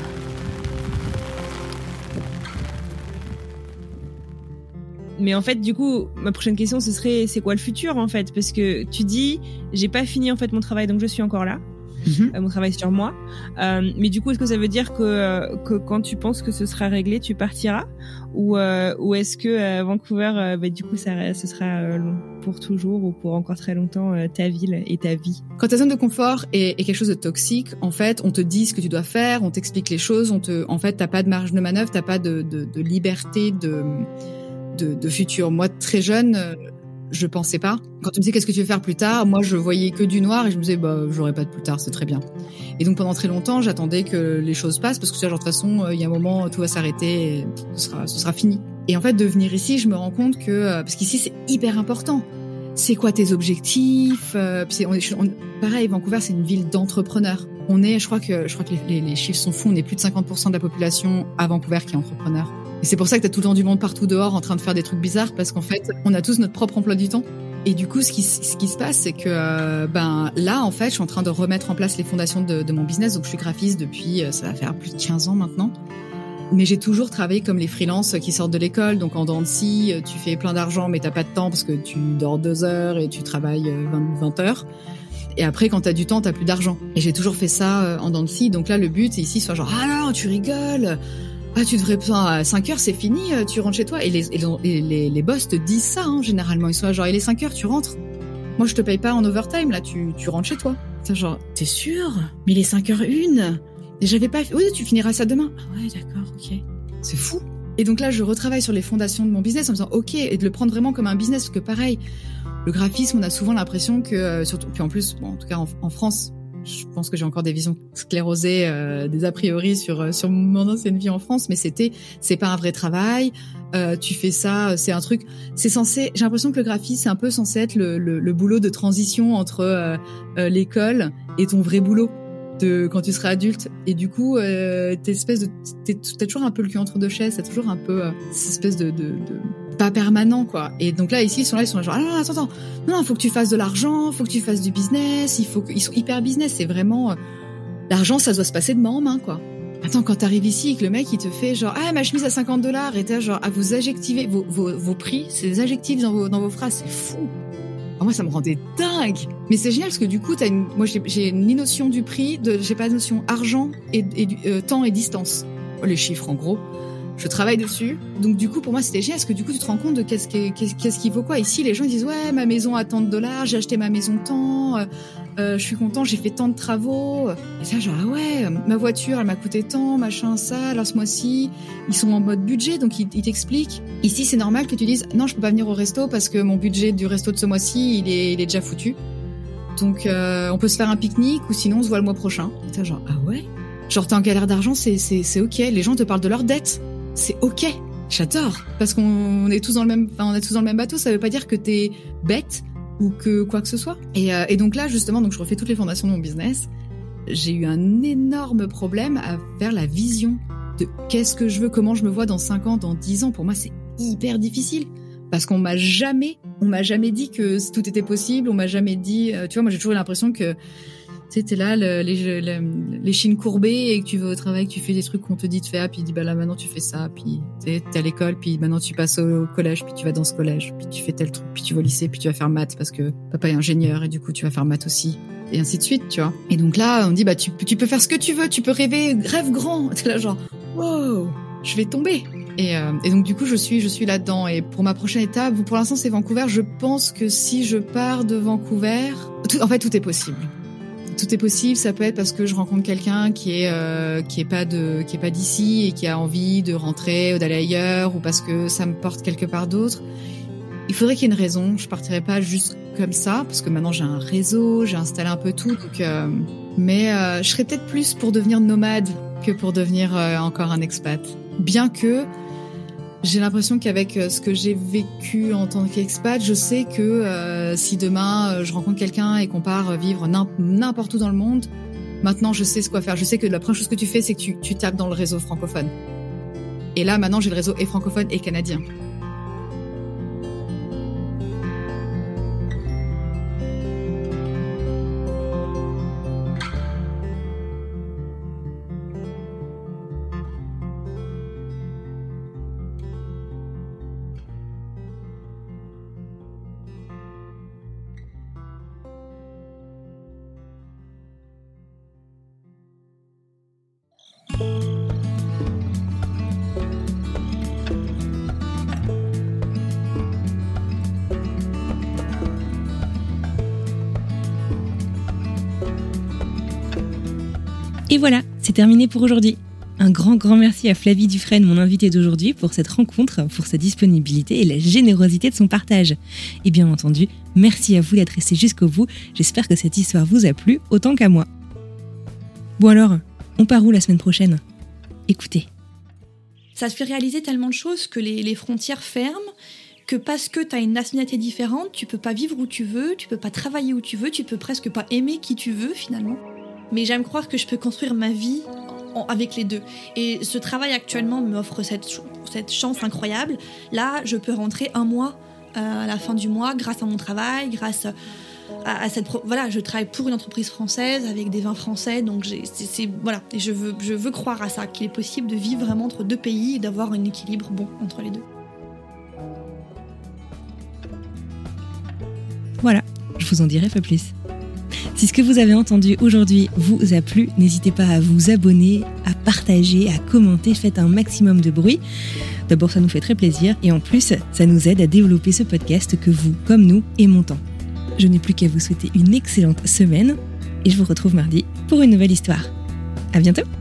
mais en fait, du coup, ma prochaine question, ce serait, c'est quoi le futur en fait? Parce que tu dis, j'ai pas fini en fait mon travail, donc je suis encore là. Mhm. Euh, mon travail sur moi. Euh, mais du coup, est-ce que ça veut dire que, euh, que quand tu penses que ce sera réglé, tu partiras Ou, ou est-ce que Vancouver, bah, du coup, ça, ce sera pour toujours ou pour encore très longtemps ta ville et ta vie? Quand ta zone de confort est, est, quelque chose de toxique, en fait, on te dit ce que tu dois faire, on t'explique les choses, on te, en fait, t'as pas de marge de manœuvre, t'as pas de, de, de liberté de, de, de futur. Moi, très jeune, je pensais pas. Quand tu me disais qu'est-ce que tu veux faire plus tard, moi je voyais que du noir et je me disais bah j'aurais pas de plus tard, c'est très bien. Et donc pendant très longtemps, j'attendais que les choses passent parce que genre de toute façon, euh, il y a un moment tout va s'arrêter ce sera ce sera fini. Et en fait de venir ici, je me rends compte que euh, parce qu'ici c'est hyper important. C'est quoi tes objectifs euh, on, Pareil, Vancouver c'est une ville d'entrepreneurs. On est, je crois que je crois que les, les, chiffres sont fous. On est plus de 50% de la population à Vancouver qui est entrepreneur. Et c'est pour ça que t'as tout le temps du monde partout dehors en train de faire des trucs bizarres parce qu'en fait, on a tous notre propre emploi du temps. Et du coup, ce qui, ce qui se passe, c'est que euh, ben là, en fait, je suis en train de remettre en place les fondations de, de mon business. Donc, je suis graphiste depuis, euh, ça va faire plus de 15 ans maintenant. Mais j'ai toujours travaillé comme les freelances qui sortent de l'école. Donc, en dents euh, tu fais plein d'argent, mais t'as pas de temps parce que tu dors deux heures et tu travailles 20, 20 heures. Et après, quand t'as du temps, t'as plus d'argent. Et j'ai toujours fait ça en dents Donc là, le but, c'est ici, soit genre, ah non, tu rigoles ah, tu devrais pas à 5 heures, c'est fini, euh, tu rentres chez toi. Et les, les, les, boss te disent ça, hein, généralement. Ils sont genre, il est 5 heures, tu rentres. Moi, je te paye pas en overtime, là, tu, tu rentres chez toi. C'est genre, t'es sûr? Mais il est 5 heures une. Et j'avais pas Oui, tu finiras ça demain. Ah ouais, d'accord, ok. C'est fou. Et donc là, je retravaille sur les fondations de mon business en me disant, ok, et de le prendre vraiment comme un business, parce que pareil, le graphisme, on a souvent l'impression que, euh, surtout, puis en plus, bon, en tout cas en France, je pense que j'ai encore des visions sclérosées, euh, des a priori sur euh, sur mon ancienne vie en France, mais c'était c'est pas un vrai travail. Euh, tu fais ça, c'est un truc. C'est censé. J'ai l'impression que le graphisme c'est un peu censé être le, le, le boulot de transition entre euh, euh l'école et ton vrai boulot de quand tu seras adulte. Et du coup, euh, t'es espèce de t'as toujours un peu le cul entre deux chaises. C'est toujours un peu cette espèce de, de, de pas permanent quoi. Et donc là ici ils sont là ils sont genre ah non, attends attends non faut que tu fasses de l'argent, faut que tu fasses du business, il faut qu'ils sont hyper business, c'est vraiment euh, l'argent ça doit se passer de main en main quoi. Attends quand t'arrives ici que le mec il te fait genre ah ma chemise à 50 dollars et t'as genre à vous adjectiver vos, vos, vos prix, c'est des adjectifs dans vos dans vos phrases, c'est fou. Ah, moi ça me rendait dingue. Mais c'est génial parce que du coup t'as une moi j'ai ni notion du prix, j'ai pas de notion argent et, euh, temps et distance. Les chiffres en gros je travaille dessus. Donc du coup, pour moi, c'était génial parce que du coup, tu te rends compte de qu'est-ce qu'il qu'est-ce qu'il faut quoi. Ici, les gens disent ouais, ma maison a tant de dollars, j'ai acheté ma maison tant, euh, euh, je suis content, j'ai fait tant de travaux. Et ça, genre ah ouais, ma voiture, elle m'a coûté tant, machin, ça. Alors ce mois-ci, ils sont en mode budget, donc ils, t'expliquent. Ici, c'est normal que tu dises non, je peux pas venir au resto parce que mon budget du resto de ce mois-ci, il est, il est déjà foutu. Donc euh, on peut se faire un pique-nique ou sinon on se voit le mois prochain. Et ça, genre ah ouais? Genre t'es en galère d'argent, c'est ok. Les gens te parlent de leurs dettes c'est ok. J'adore parce qu'on est tous dans le même, enfin, on est tous dans le même bateau. Ça veut pas dire que t'es bête ou que quoi que ce soit. Et, euh, et, donc là, justement, donc je refais toutes les fondations de mon business. J'ai eu un énorme problème à faire la vision de qu'est-ce que je veux, comment je me vois dans 5 ans, dans 10 ans. Pour moi, c'est hyper difficile parce qu'on m'a jamais, on m'a jamais dit que tout était possible. On m'a jamais dit, euh, tu vois, moi j'ai toujours l'impression que tu sais, là, le, les, les, chines courbées et que tu vas au travail, que tu fais des trucs qu'on te dit de faire, puis dis bah là maintenant tu fais ça, puis tu à l'école, puis maintenant tu passes au collège, puis tu vas dans ce collège, puis tu fais tel truc, puis tu vas au lycée, puis tu vas faire maths parce que papa est ingénieur et du coup tu vas faire maths aussi et ainsi de suite, tu vois. Et donc là, on dit bah tu, tu peux faire ce que tu veux, tu peux rêver, rêve grand. T'es là genre wow, je vais tomber. Et, euh, et, donc du coup, je suis, je suis là-dedans. Et pour ma prochaine étape, pour l'instant, c'est Vancouver. Je pense que si je pars de Vancouver, tout, en fait, tout est possible tout est possible. Ça peut être parce que je rencontre quelqu'un qui est euh, qui est pas de qui est pas d'ici et qui a envie de rentrer ou d'aller ailleurs, ou parce que ça me porte quelque part d'autre. Il faudrait qu'il y ait une raison. Je partirais pas juste comme ça parce que maintenant j'ai un réseau, j'ai installé un peu tout. Donc, euh, mais euh, je serais peut-être plus pour devenir nomade que pour devenir encore un expat. Bien que j'ai l'impression qu'avec euh, ce que j'ai vécu en tant qu'expat, je sais que euh, si demain euh, je rencontre quelqu'un et qu'on part vivre n'importe où dans le monde, maintenant je sais ce quoi faire. Je sais que la première chose que tu fais, c'est que tu, tu tapes dans le réseau francophone. Et là, maintenant, j'ai le réseau et francophone et canadien. Voilà, c'est terminé pour aujourd'hui. Un grand, grand merci à Flavie Dufresne, mon invitée d'aujourd'hui, pour cette rencontre, pour sa disponibilité et la générosité de son partage. Et bien entendu, merci à vous d'être resté jusqu'au bout. J'espère que cette histoire vous a plu autant qu'à moi. Bon alors, on part où la semaine prochaine? Écoutez. Ça te fait réaliser tellement de choses que les, les frontières ferment, que parce que tu as une nationalité différente, tu peux pas vivre où tu veux, tu peux pas travailler où tu veux, tu peux presque pas aimer qui tu veux finalement mais j'aime croire que je peux construire ma vie avec les deux. Et ce travail actuellement m'offre cette, cette chance incroyable. Là, je peux rentrer un mois euh, à la fin du mois grâce à mon travail, grâce à, cette voilà, je travaille pour une entreprise française avec des vins français, donc c'est voilà, je veux je veux croire à ça qu'il est possible de vivre vraiment entre deux pays et d'avoir un équilibre bon entre les deux. Voilà, je vous en dirai pas plus. Si ce que vous avez entendu aujourd'hui vous a plu, n'hésitez pas à vous abonner, à partager, à commenter, faites un maximum de bruit. D'abord, ça nous fait très plaisir et en plus, ça nous aide à développer ce podcast que vous, comme nous, aimons tant. Je n'ai plus qu'à vous souhaiter une excellente semaine et je vous retrouve mardi pour une nouvelle histoire. À bientôt!